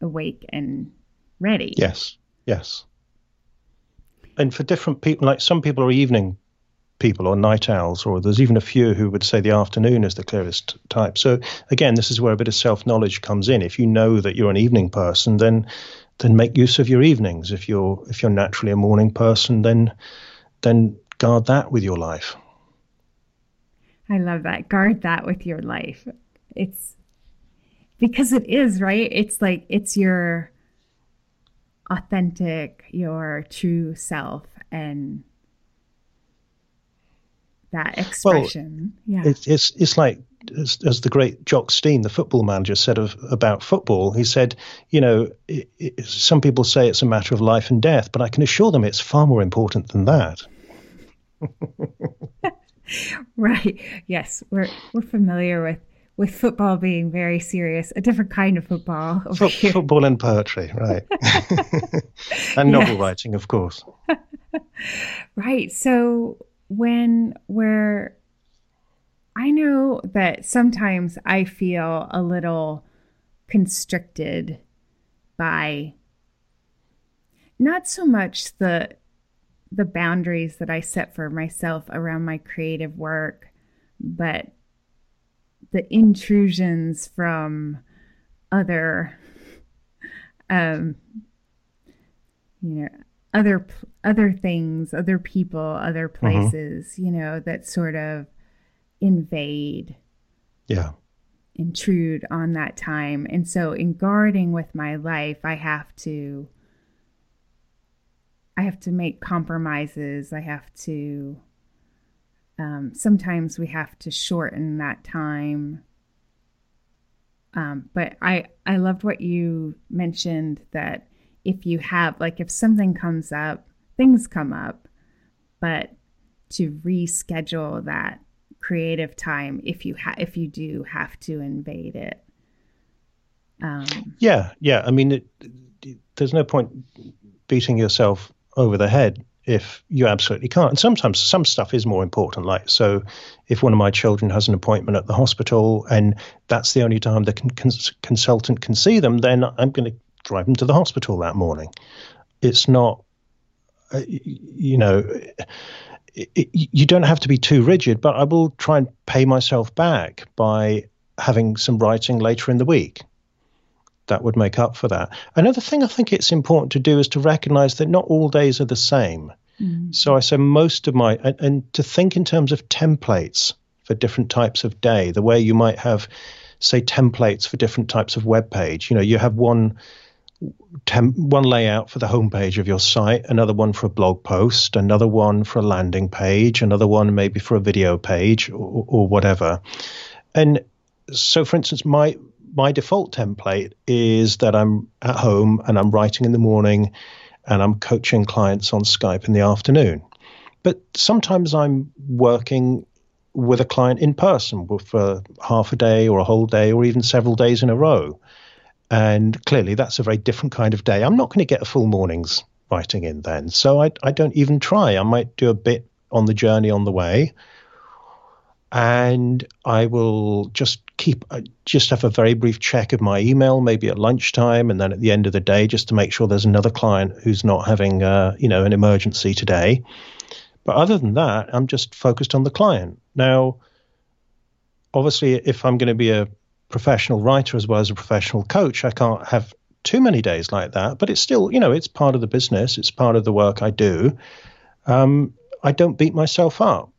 awake and ready. Yes. Yes. And for different people, like some people are evening people or night owls, or there's even a few who would say the afternoon is the clearest type. So again, this is where a bit of self knowledge comes in. If you know that you're an evening person, then then make use of your evenings. If you're if you're naturally a morning person, then then guard that with your life. I love that. Guard that with your life. It's because it is, right? It's like it's your authentic, your true self and that expression. Well, yeah. It's, it's, it's like, as, as, the great Jock Stein, the football manager, said of, about football, he said, you know, it, it, some people say it's a matter of life and death, but I can assure them it's far more important than that. right. Yes, we're we're familiar with with football being very serious, a different kind of football. Football and poetry, right. and novel yes. writing, of course. right. So when we're, I know that sometimes I feel a little constricted by not so much the the boundaries that I set for myself around my creative work, but the intrusions from other um you know other other things other people other mm-hmm. places mm-hmm. you know that sort of invade yeah intrude on that time and so in guarding with my life i have to i have to make compromises i have to um, sometimes we have to shorten that time. Um, but I I loved what you mentioned that if you have like if something comes up, things come up, but to reschedule that creative time if you ha- if you do have to invade it. Um, yeah, yeah. I mean, it, it, there's no point beating yourself over the head if you absolutely can't. And sometimes some stuff is more important. Like, so if one of my children has an appointment at the hospital and that's the only time the con- cons- consultant can see them, then I'm going to drive them to the hospital that morning. It's not, uh, you know, it, it, you don't have to be too rigid, but I will try and pay myself back by having some writing later in the week that would make up for that. Another thing I think it's important to do is to recognize that not all days are the same. Mm. So I say most of my, and, and, to think in terms of templates for different types of day, the way you might have, say, templates for different types of web page. You know, you have one. Tem- one layout for the homepage of your site, another one for a blog post, another one for a landing page, another one maybe for a video page or, or whatever. And so, for instance, my my default template is that I'm at home and I'm writing in the morning and I'm coaching clients on Skype in the afternoon. But sometimes I'm working with a client in person for half a day or a whole day or even several days in a row. And clearly, that's a very different kind of day. I'm not going to get a full morning's writing in then. So I, I don't even try. I might do a bit on the journey on the way and I will just keep uh, just have a very brief check of my email, maybe at lunchtime, and then at the end of the day, just to make sure there's another client who's not having uh, you know an emergency today. But other than that, I'm just focused on the client. Now, obviously, if I'm going to be a professional writer as well as a professional coach, I can't have too many days like that. But it's still, you know, it's part of the business. It's part of the work I do. Um, I don't beat myself up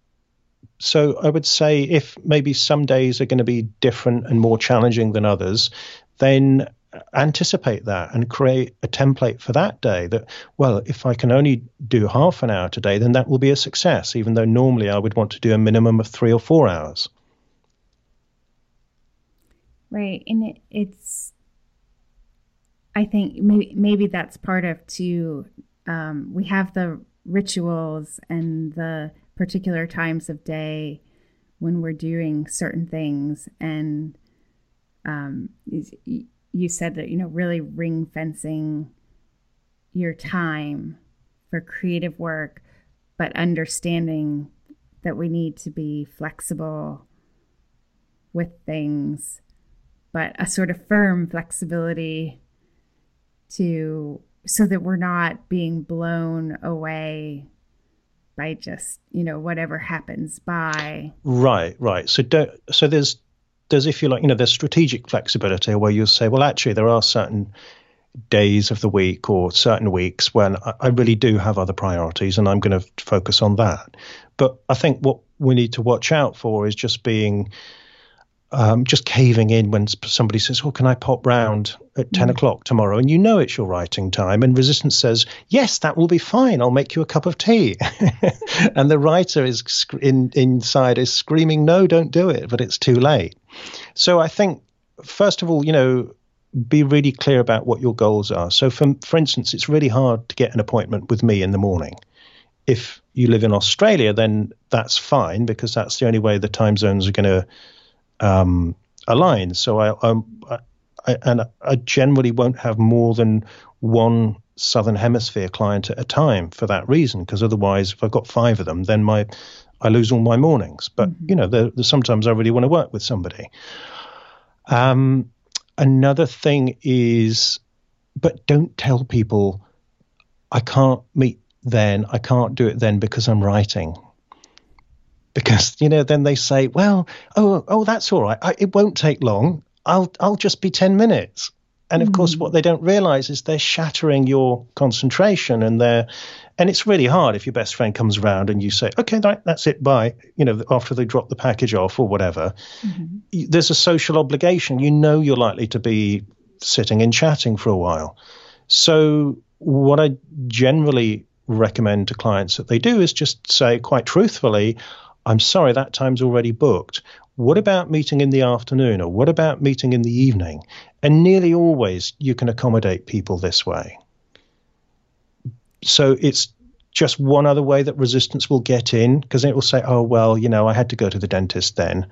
so I would say if maybe some days are going to be different and more challenging than others, then anticipate that and create a template for that day that, well, if I can only do half an hour today, then that will be a success, even though normally I would want to do a minimum of three or four hours. Right. And it, it's, I think maybe, maybe that's part of too. Um, we have the rituals and the particular times of day when we're doing certain things. And um, you said that you know really ring fencing your time for creative work but understanding that we need to be flexible with things but a sort of firm flexibility to so that we're not being blown away by just you know whatever happens by right right. So don't so there's there's if you like you know there's strategic flexibility where you'll say well actually there are certain days of the week or certain weeks when I, I really do have other priorities and I'm going to focus on that. But I think what we need to watch out for is just being um, just caving in when somebody says, "Well, can I pop round at ten mm. o'clock tomorrow?" and you know it's your writing time, and resistance says, "Yes, that will be fine. I'll make you a cup of tea," and the writer is in, inside is screaming, "No, don't do it!" But it's too late. So I think, first of all, you know, be really clear about what your goals are. So, for for instance, it's really hard to get an appointment with me in the morning. If you live in Australia, then that's fine because that's the only way the time zones are going to um, align. So I, I, I, and I generally won't have more than one southern hemisphere client at a time for that reason. Because otherwise, if I've got five of them, then my I lose all my mornings. But mm-hmm. you know, there, sometimes I really want to work with somebody. Um, another thing is, but don't tell people I can't meet then. I can't do it then because I'm writing because you know then they say, well, oh, oh, that's all right. I, it won't take long. I'll I'll just be ten minutes. And of mm. course, what they don't realize is they're shattering your concentration, and they're, and it's really hard if your best friend comes around and you say, "Okay, that, that's it, bye." You know, after they drop the package off or whatever, mm-hmm. there's a social obligation. You know, you're likely to be sitting and chatting for a while. So, what I generally recommend to clients that they do is just say quite truthfully, I'm sorry, that time's already booked. What about meeting in the afternoon or what about meeting in the evening? And nearly always you can accommodate people this way. So it's just one other way that resistance will get in because it will say, oh, well, you know, I had to go to the dentist then.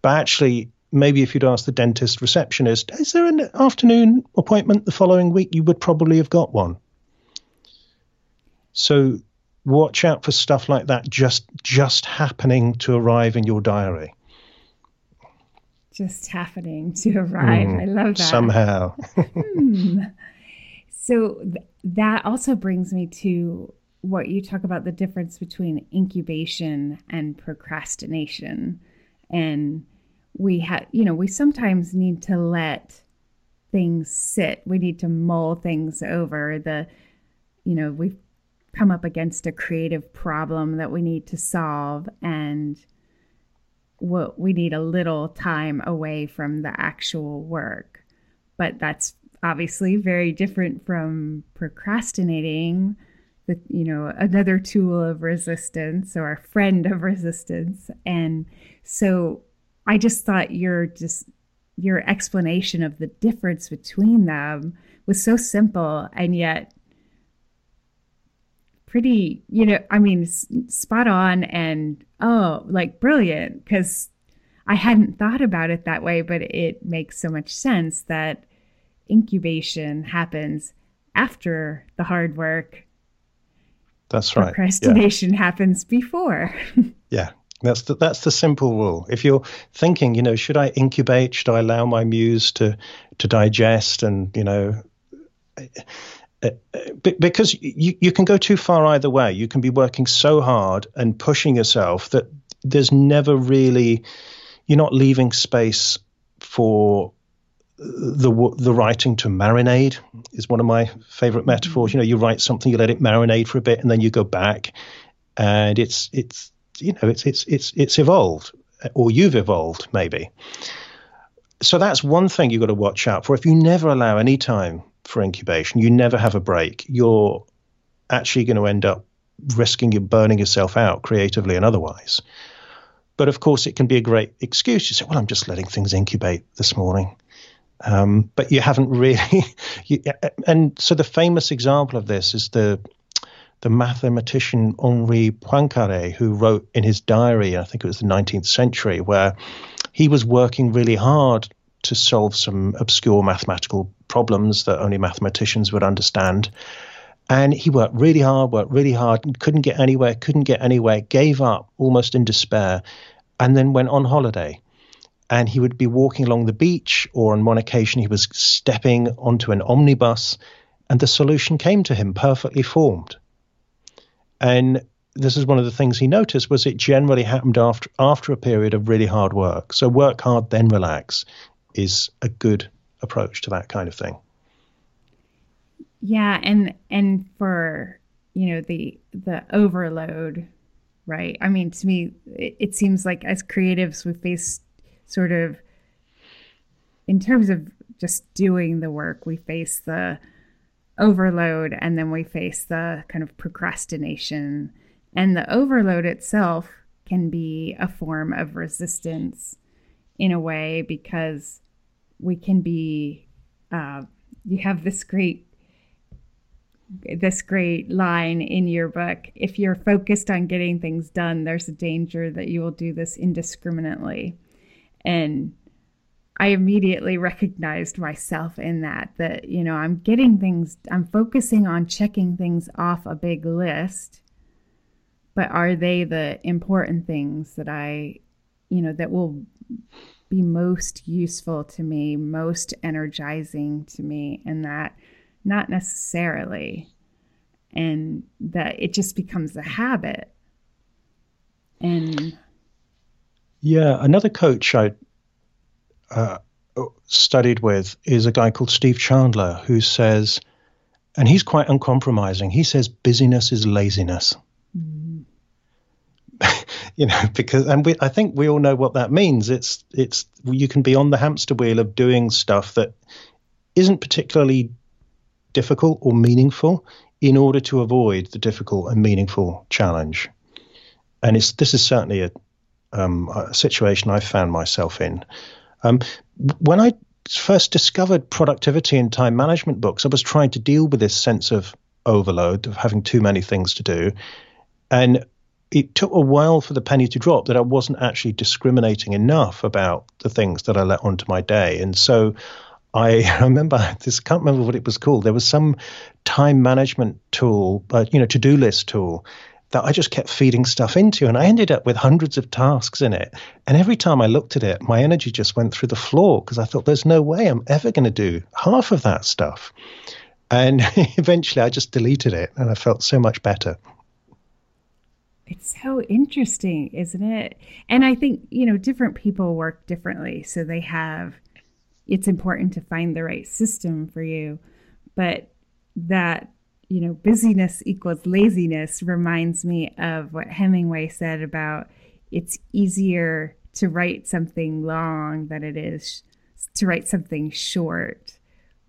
But actually, maybe if you'd ask the dentist receptionist, is there an afternoon appointment the following week? You would probably have got one. So watch out for stuff like that just just happening to arrive in your diary. Just happening to arrive. Mm, i love that. Somehow. Hmm. so th- that also brings me to what you talk about the difference between incubation and procrastination. And we have you know we sometimes need to let things sit. We need to mull things over. The you know we've come up against a creative problem that we need to solve and what we need a little time away from the actual work. But that's obviously very different from procrastinating the you know another tool of resistance or a friend of resistance. And so i just thought your just your explanation of the difference between them was so simple and yet pretty, you know, I mean, spot on and oh, like brilliant because I hadn't thought about it that way, but it makes so much sense that incubation happens after the hard work. That's right. Procrastination yeah. happens before. yeah. That's the, that's the simple rule. If you're thinking, you know, should I incubate? Should I allow my muse to to digest? And you know, because you, you can go too far either way. You can be working so hard and pushing yourself that there's never really, you're not leaving space for the the writing to marinate is one of my favorite mm-hmm. metaphors. You know, you write something, you let it marinate for a bit, and then you go back, and it's it's you know it's it's it's it's evolved, or you've evolved maybe. so that's one thing you've got to watch out for. If you never allow any time for incubation, you never have a break, you're actually going to end up risking you burning yourself out creatively and otherwise. But of course, it can be a great excuse. You say, well, I'm just letting things incubate this morning. Um, but you haven't really. you, and so the famous example of this is the the mathematician Henri Poincaré, who wrote in his diary, I think it was the 19th century, where he was working really hard to solve some obscure mathematical problems that only mathematicians would understand. And he worked really hard, worked really hard, couldn't get anywhere, couldn't get anywhere, gave up almost in despair, and then went on holiday. And he would be walking along the beach, or on one occasion, he was stepping onto an omnibus, and the solution came to him perfectly formed. And this is one of the things he noticed was it generally happened after after a period of really hard work. So work hard, then relax is a good approach to that kind of thing. Yeah, and and for you know the the overload, right? I mean, to me, it, it seems like as creatives, we face sort of in terms of just doing the work, we face the overload, and then we face the kind of procrastination, and the overload itself can be a form of resistance in a way because we can be uh, you have this great this great line in your book if you're focused on getting things done there's a danger that you will do this indiscriminately. And i immediately recognized myself in that that you know i'm getting things i'm focusing on checking things off a big list but are they the important things that i you know that will be most useful to me most energizing to me and that not necessarily. And that it just becomes a habit. And yeah, another coach I uh, studied with is a guy called Steve Chandler who says, and he's quite uncompromising. He says busyness is laziness. Mm. you know, because and we, I think we all know what that means. It's it's you can be on the hamster wheel of doing stuff that isn't particularly difficult or meaningful in order to avoid the difficult and meaningful challenge. And it's this is certainly a, um, a situation I found myself in. Um, when I first discovered productivity and time management books, I was trying to deal with this sense of overload, of having too many things to do. And it took a while for the penny to drop that I wasn't actually discriminating enough about the things that I let onto my day. And so I remember this. I can't remember what it was called. There was some time management tool, but you know, to-do list tool that I just kept feeding stuff into, and I ended up with hundreds of tasks in it. And every time I looked at it, my energy just went through the floor because I thought, "There's no way I'm ever going to do half of that stuff." And eventually, I just deleted it, and I felt so much better. It's so interesting, isn't it? And I think, you know, different people work differently. So they have it's important to find the right system for you. But that, you know, busyness equals laziness reminds me of what Hemingway said about it's easier to write something long than it is to write something short.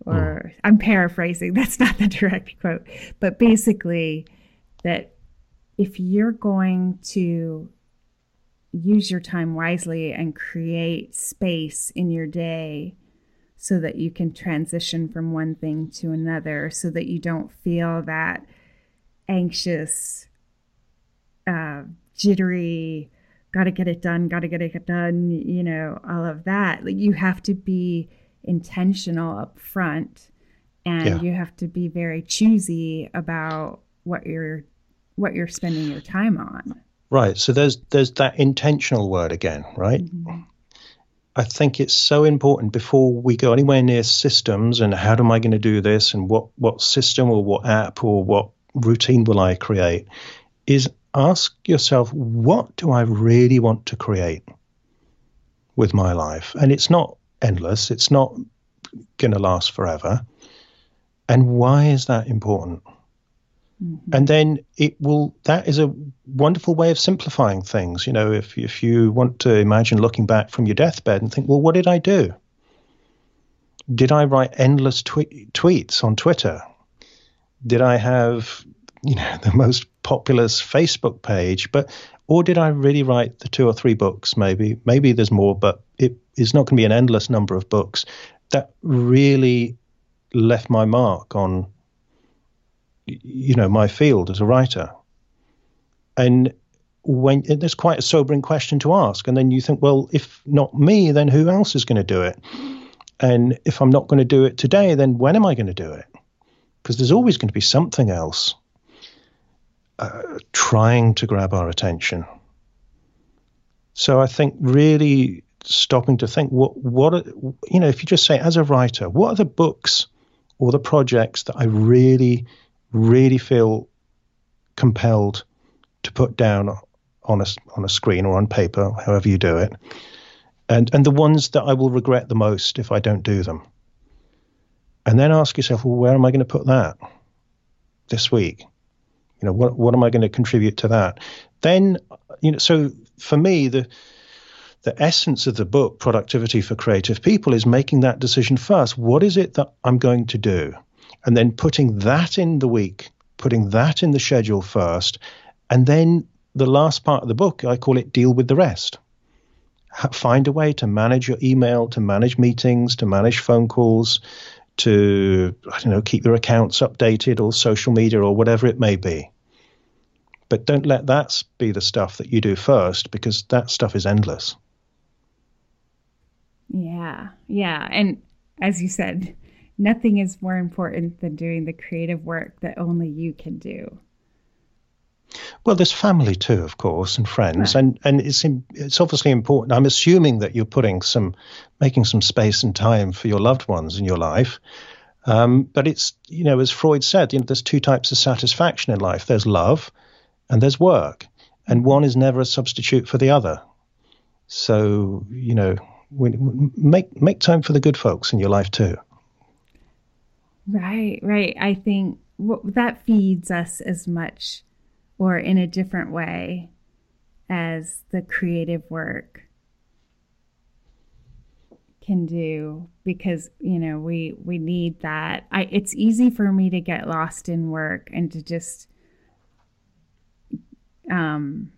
Or mm. I'm paraphrasing, that's not the direct quote, but basically, that if you're going to use your time wisely and create space in your day so that you can transition from one thing to another so that you don't feel that anxious uh, jittery got to get it done got to get it done you know all of that like you have to be intentional up front and yeah. you have to be very choosy about what you're what you're spending your time on right so there's there's that intentional word again right mm-hmm. I think it's so important before we go anywhere near systems and how am I going to do this and what, what system or what app or what routine will I create is ask yourself, what do I really want to create with my life? And it's not endless, it's not going to last forever. And why is that important? Mm-hmm. And then it will, that is a wonderful way of simplifying things. You know, if, if you want to imagine looking back from your deathbed and think, well, what did I do? did I write endless tweets on Twitter? Did I have, you know, the most populous Facebook page? But or did I really write the two or three books? Maybe, maybe there's more, but it is not going to be an endless number of books that really left my mark on, you know, my field as a writer. And when there's quite a sobering question to ask, and then you think, well, if not me, then who else is going to do it? And if I'm not going to do it today, then when am I going to do it? Because there's always going to be something else uh, trying to grab our attention. So I think really stopping to think what what are, you know if you just say as a writer what are the books or the projects that I really really feel compelled to put down on a on a screen or on paper however you do it and and the ones that I will regret the most if I don't do them. And then ask yourself, well, where am I going to put that this week? You know, what what am I going to contribute to that? Then, you know, so for me, the the essence of the book, Productivity for Creative People, is making that decision first. What is it that I'm going to do? And then putting that in the week, putting that in the schedule first. And then the last part of the book, I call it Deal with the Rest find a way to manage your email, to manage meetings, to manage phone calls, to I don't know, keep your accounts updated or social media or whatever it may be. But don't let that be the stuff that you do first because that stuff is endless. Yeah. Yeah, and as you said, nothing is more important than doing the creative work that only you can do. Well, there's family too, of course, and friends, right. and and it's it's obviously important. I'm assuming that you're putting some, making some space and time for your loved ones in your life. Um, but it's you know, as Freud said, you know, there's two types of satisfaction in life. There's love, and there's work, and one is never a substitute for the other. So you know, make make time for the good folks in your life too. Right, right. I think that feeds us as much or in a different way as the creative work can do because you know we we need that i it's easy for me to get lost in work and to just um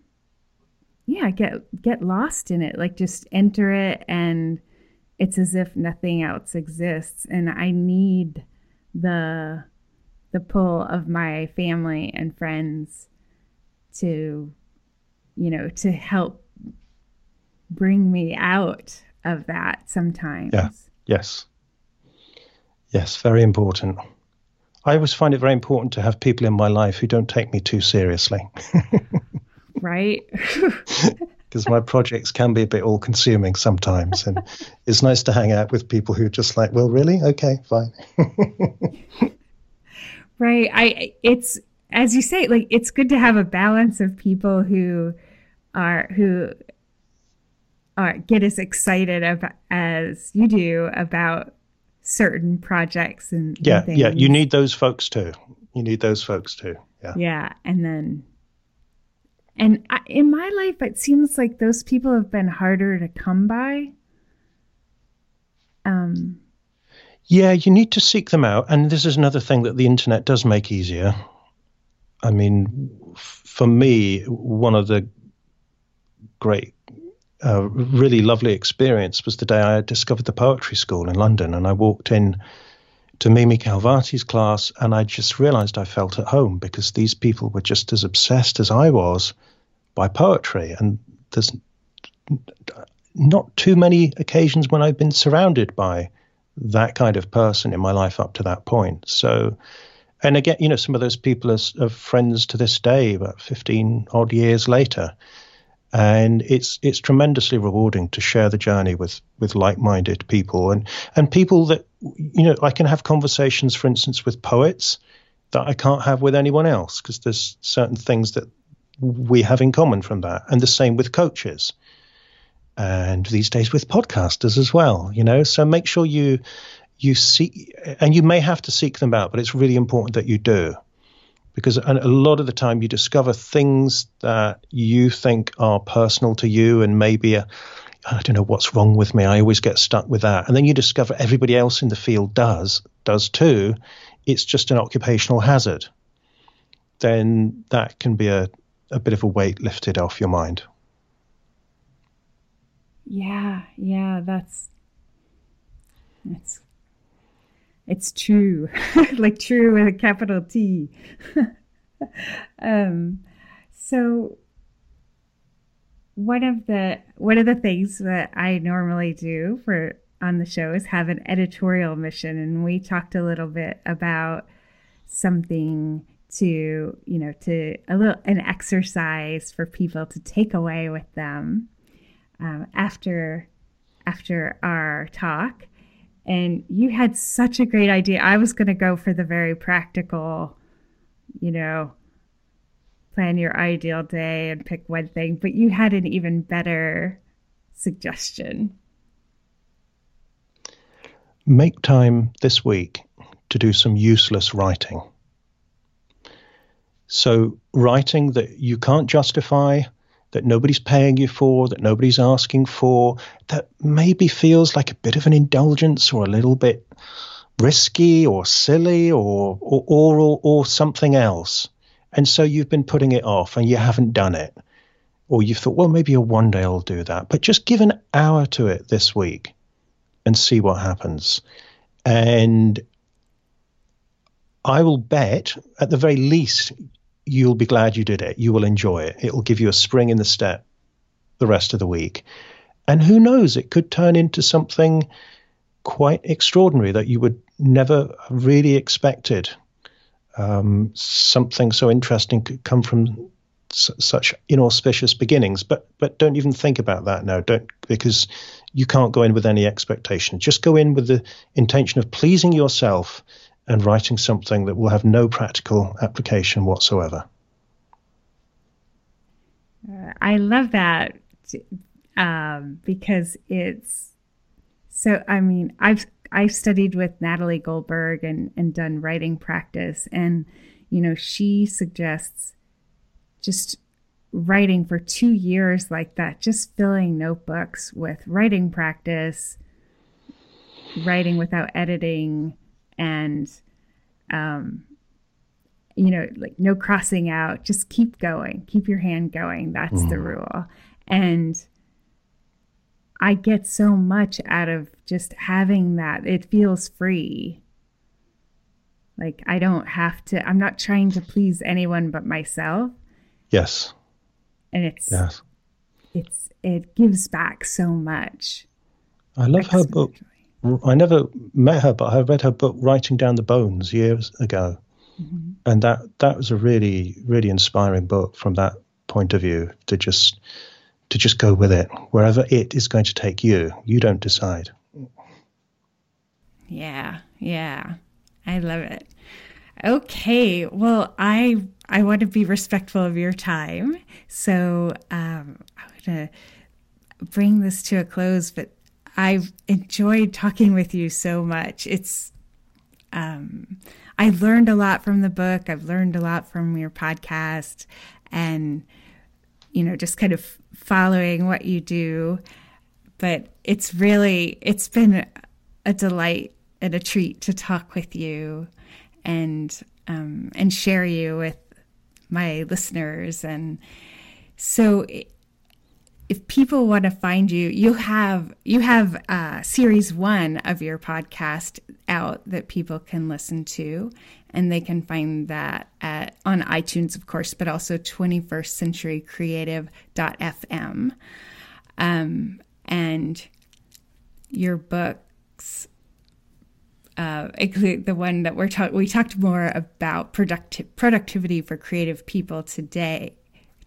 yeah get get lost in it like just enter it and it's as if nothing else exists and i need the the pull of my family and friends to, you know, to help bring me out of that sometimes. Yeah. Yes. Yes, very important. I always find it very important to have people in my life who don't take me too seriously. right? Because my projects can be a bit all consuming sometimes. And it's nice to hang out with people who are just like, well, really? Okay, fine. right. I, it's, as you say, like it's good to have a balance of people who are who are get as excited about, as you do about certain projects and yeah, and yeah. You need those folks too. You need those folks too. Yeah. Yeah, and then and I, in my life, it seems like those people have been harder to come by. Um. Yeah, you need to seek them out, and this is another thing that the internet does make easier. I mean, for me, one of the great, uh, really lovely experience was the day I discovered the poetry school in London, and I walked in to Mimi Khalvati's class, and I just realized I felt at home because these people were just as obsessed as I was by poetry, and there's not too many occasions when I've been surrounded by that kind of person in my life up to that point. So and again, you know, some of those people are, are friends to this day, about 15 odd years later. And it's it's tremendously rewarding to share the journey with with like-minded people and and people that you know I can have conversations, for instance, with poets that I can't have with anyone else because there's certain things that we have in common from that, and the same with coaches, and these days with podcasters as well. You know, so make sure you you see, and you may have to seek them out, but it's really important that you do. Because a lot of the time you discover things that you think are personal to you and maybe a, I don't know what's wrong with me. I always get stuck with that. And then you discover everybody else in the field does, does too. It's just an occupational hazard. Then that can be a, a bit of a weight lifted off your mind. Yeah, yeah, that's it's it's true. like true with a capital T. um so one of the one of the things that I normally do for on the show is have an editorial mission and we talked a little bit about something to you know to a little an exercise for people to take away with them um, after after our talk and you had such a great idea i was going to go for the very practical you know plan your ideal day and pick one thing, but you had an even better suggestion. Make time this week to do some useless writing. So, writing that you can't justify, that nobody's paying you for, that nobody's asking for, that maybe feels like a bit of an indulgence or a little bit risky or silly or or or, or something else. And so you've been putting it off and you haven't done it. Or you've thought, well, maybe one day I'll do that. But just give an hour to it this week and see what happens. And I will bet, at the very least, you'll be glad you did it. You will enjoy it. It will give you a spring in the step the rest of the week. And who knows, it could turn into something quite extraordinary that you would never really expected um, something so interesting could come from s- such inauspicious beginnings. But but don't even think about that now. Don't because you can't go in with any expectation. Just go in with the intention of pleasing yourself and writing something that will have no practical application whatsoever. Uh, I love that um, because it's so. I mean, I've I've studied with Natalie Goldberg and, and done writing practice. And, you know, she suggests just writing for two years like that, just filling notebooks with writing practice, writing without editing, and, um, you know, like no crossing out, just keep going, keep your hand going. That's mm. the rule. And I get so much out of just having that. It feels free. Like I don't have to, I'm not trying to please anyone but myself. Yes. And it's, yes. it's, it gives back so much. I love her book. I never met her, but I read her book, Writing Down the Bones, years ago. Mm-hmm. And that, that was a really, really inspiring book from that point of view to just, to just go with it wherever it is going to take you. You don't decide. Yeah, yeah. I love it. Okay, well, I I want to be respectful of your time, so um, I'm gonna bring this to a close. But I've enjoyed talking with you so much. It's um, I learned a lot from the book. I've learned a lot from your podcast, and you know, just kind of following what you do. But it's really it's been a delight and a treat to talk with you and um, and share you with my listeners. And so, if people want to find you, you have you have uh, series one of your podcast out that people can listen to, and they can find that at on iTunes, of course, but also 21st Century Creative.fm. Um, and your books uh, the one that we're talking, we talked more about productive productivity for creative people today.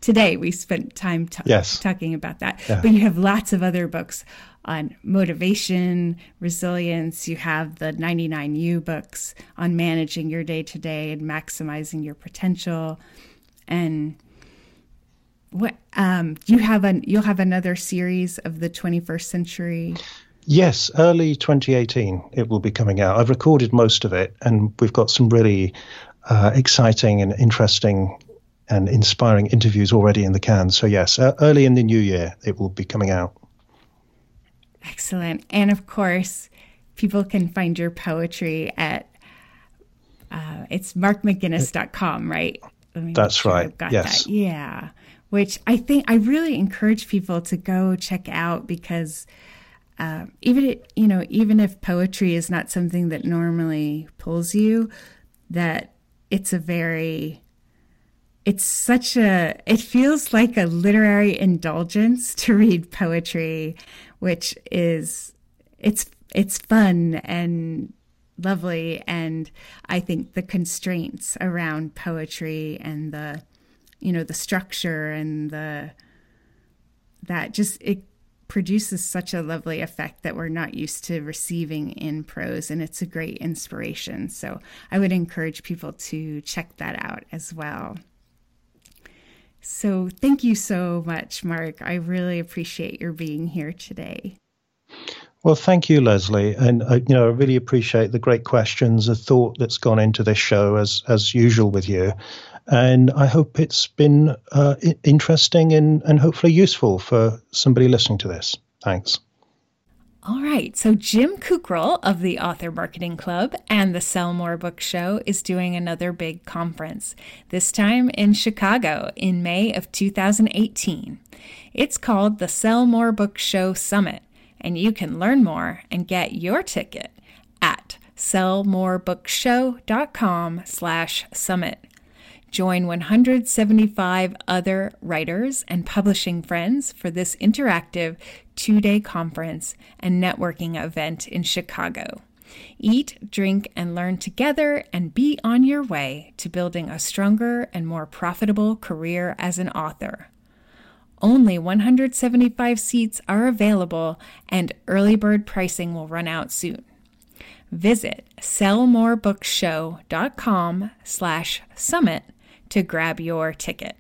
Today we spent time t- yes. talking about that, yeah. but you have lots of other books on motivation, resilience. You have the 99U books on managing your day to day and maximizing your potential, and what um, you have an you'll have another series of the 21st century Yes, early 2018 it will be coming out. I've recorded most of it, and we've got some really uh, exciting and interesting and inspiring interviews already in the can. So, yes, uh, early in the new year it will be coming out. Excellent. And of course, people can find your poetry at uh, it's markmcguinness.com, right? That's sure right. yes. That. Yeah. Which I think I really encourage people to go check out because uh, even it, you know, even if poetry is not something that normally pulls you, that it's a very it's such a it feels like a literary indulgence to read poetry which is it's it's fun and lovely. And i think the constraints around poetry and the you know the structure and the that just it produces such a lovely effect that we're not used to receiving in prose and it's a great inspiration. So i would encourage people to check that out as well so thank you so much mark i really appreciate your being here today well, thank you, Leslie, and uh, you know I really appreciate the great questions, the thought that's gone into this show, as as usual with you, and I hope it's been uh, interesting and and hopefully useful for somebody listening to this. Thanks. All right, so Jim Kukral of the Author Marketing Club and the Sell More Book Show is doing another big conference, this time in Chicago in May of 2018. It's called the Sell More Book Show Summit and you can learn more and get your ticket at sellmorebookshow.com slash summit. Join 175 other writers and publishing friends for this interactive two-day conference and networking event in Chicago. Eat, drink, and learn together and be on your way to building a stronger and more profitable career as an author. Only 175 seats are available and early bird pricing will run out soon. Visit sellmorebookshow.com slash summit to grab your ticket.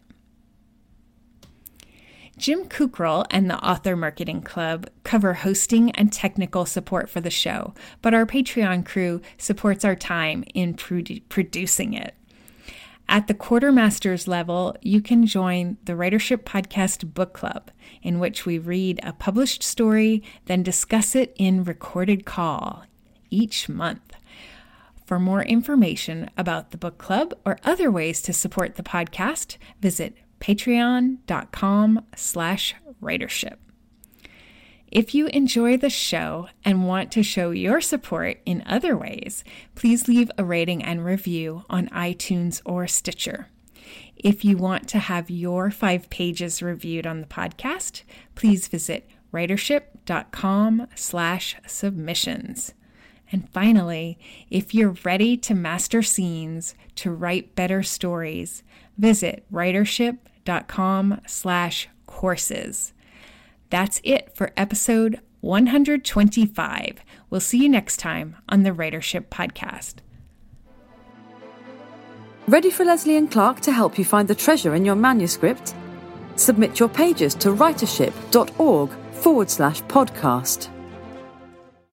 Jim Kukral and the Author Marketing Club cover hosting and technical support for the show, but our Patreon crew supports our time in produ- producing it. At the quartermasters level, you can join the Writership Podcast Book Club, in which we read a published story, then discuss it in recorded call each month. For more information about the book club or other ways to support the podcast, visit patreon.com slash writership. If you enjoy the show and want to show your support in other ways, please leave a rating and review on iTunes or Stitcher. If you want to have your five pages reviewed on the podcast, please visit writership.com slash submissions. And finally, if you're ready to master scenes to write better stories, visit writership.com slash courses. That's it for episode 125. We'll see you next time on the Writership Podcast. Ready for Leslie and Clark to help you find the treasure in your manuscript? Submit your pages to writership.org forward slash podcast.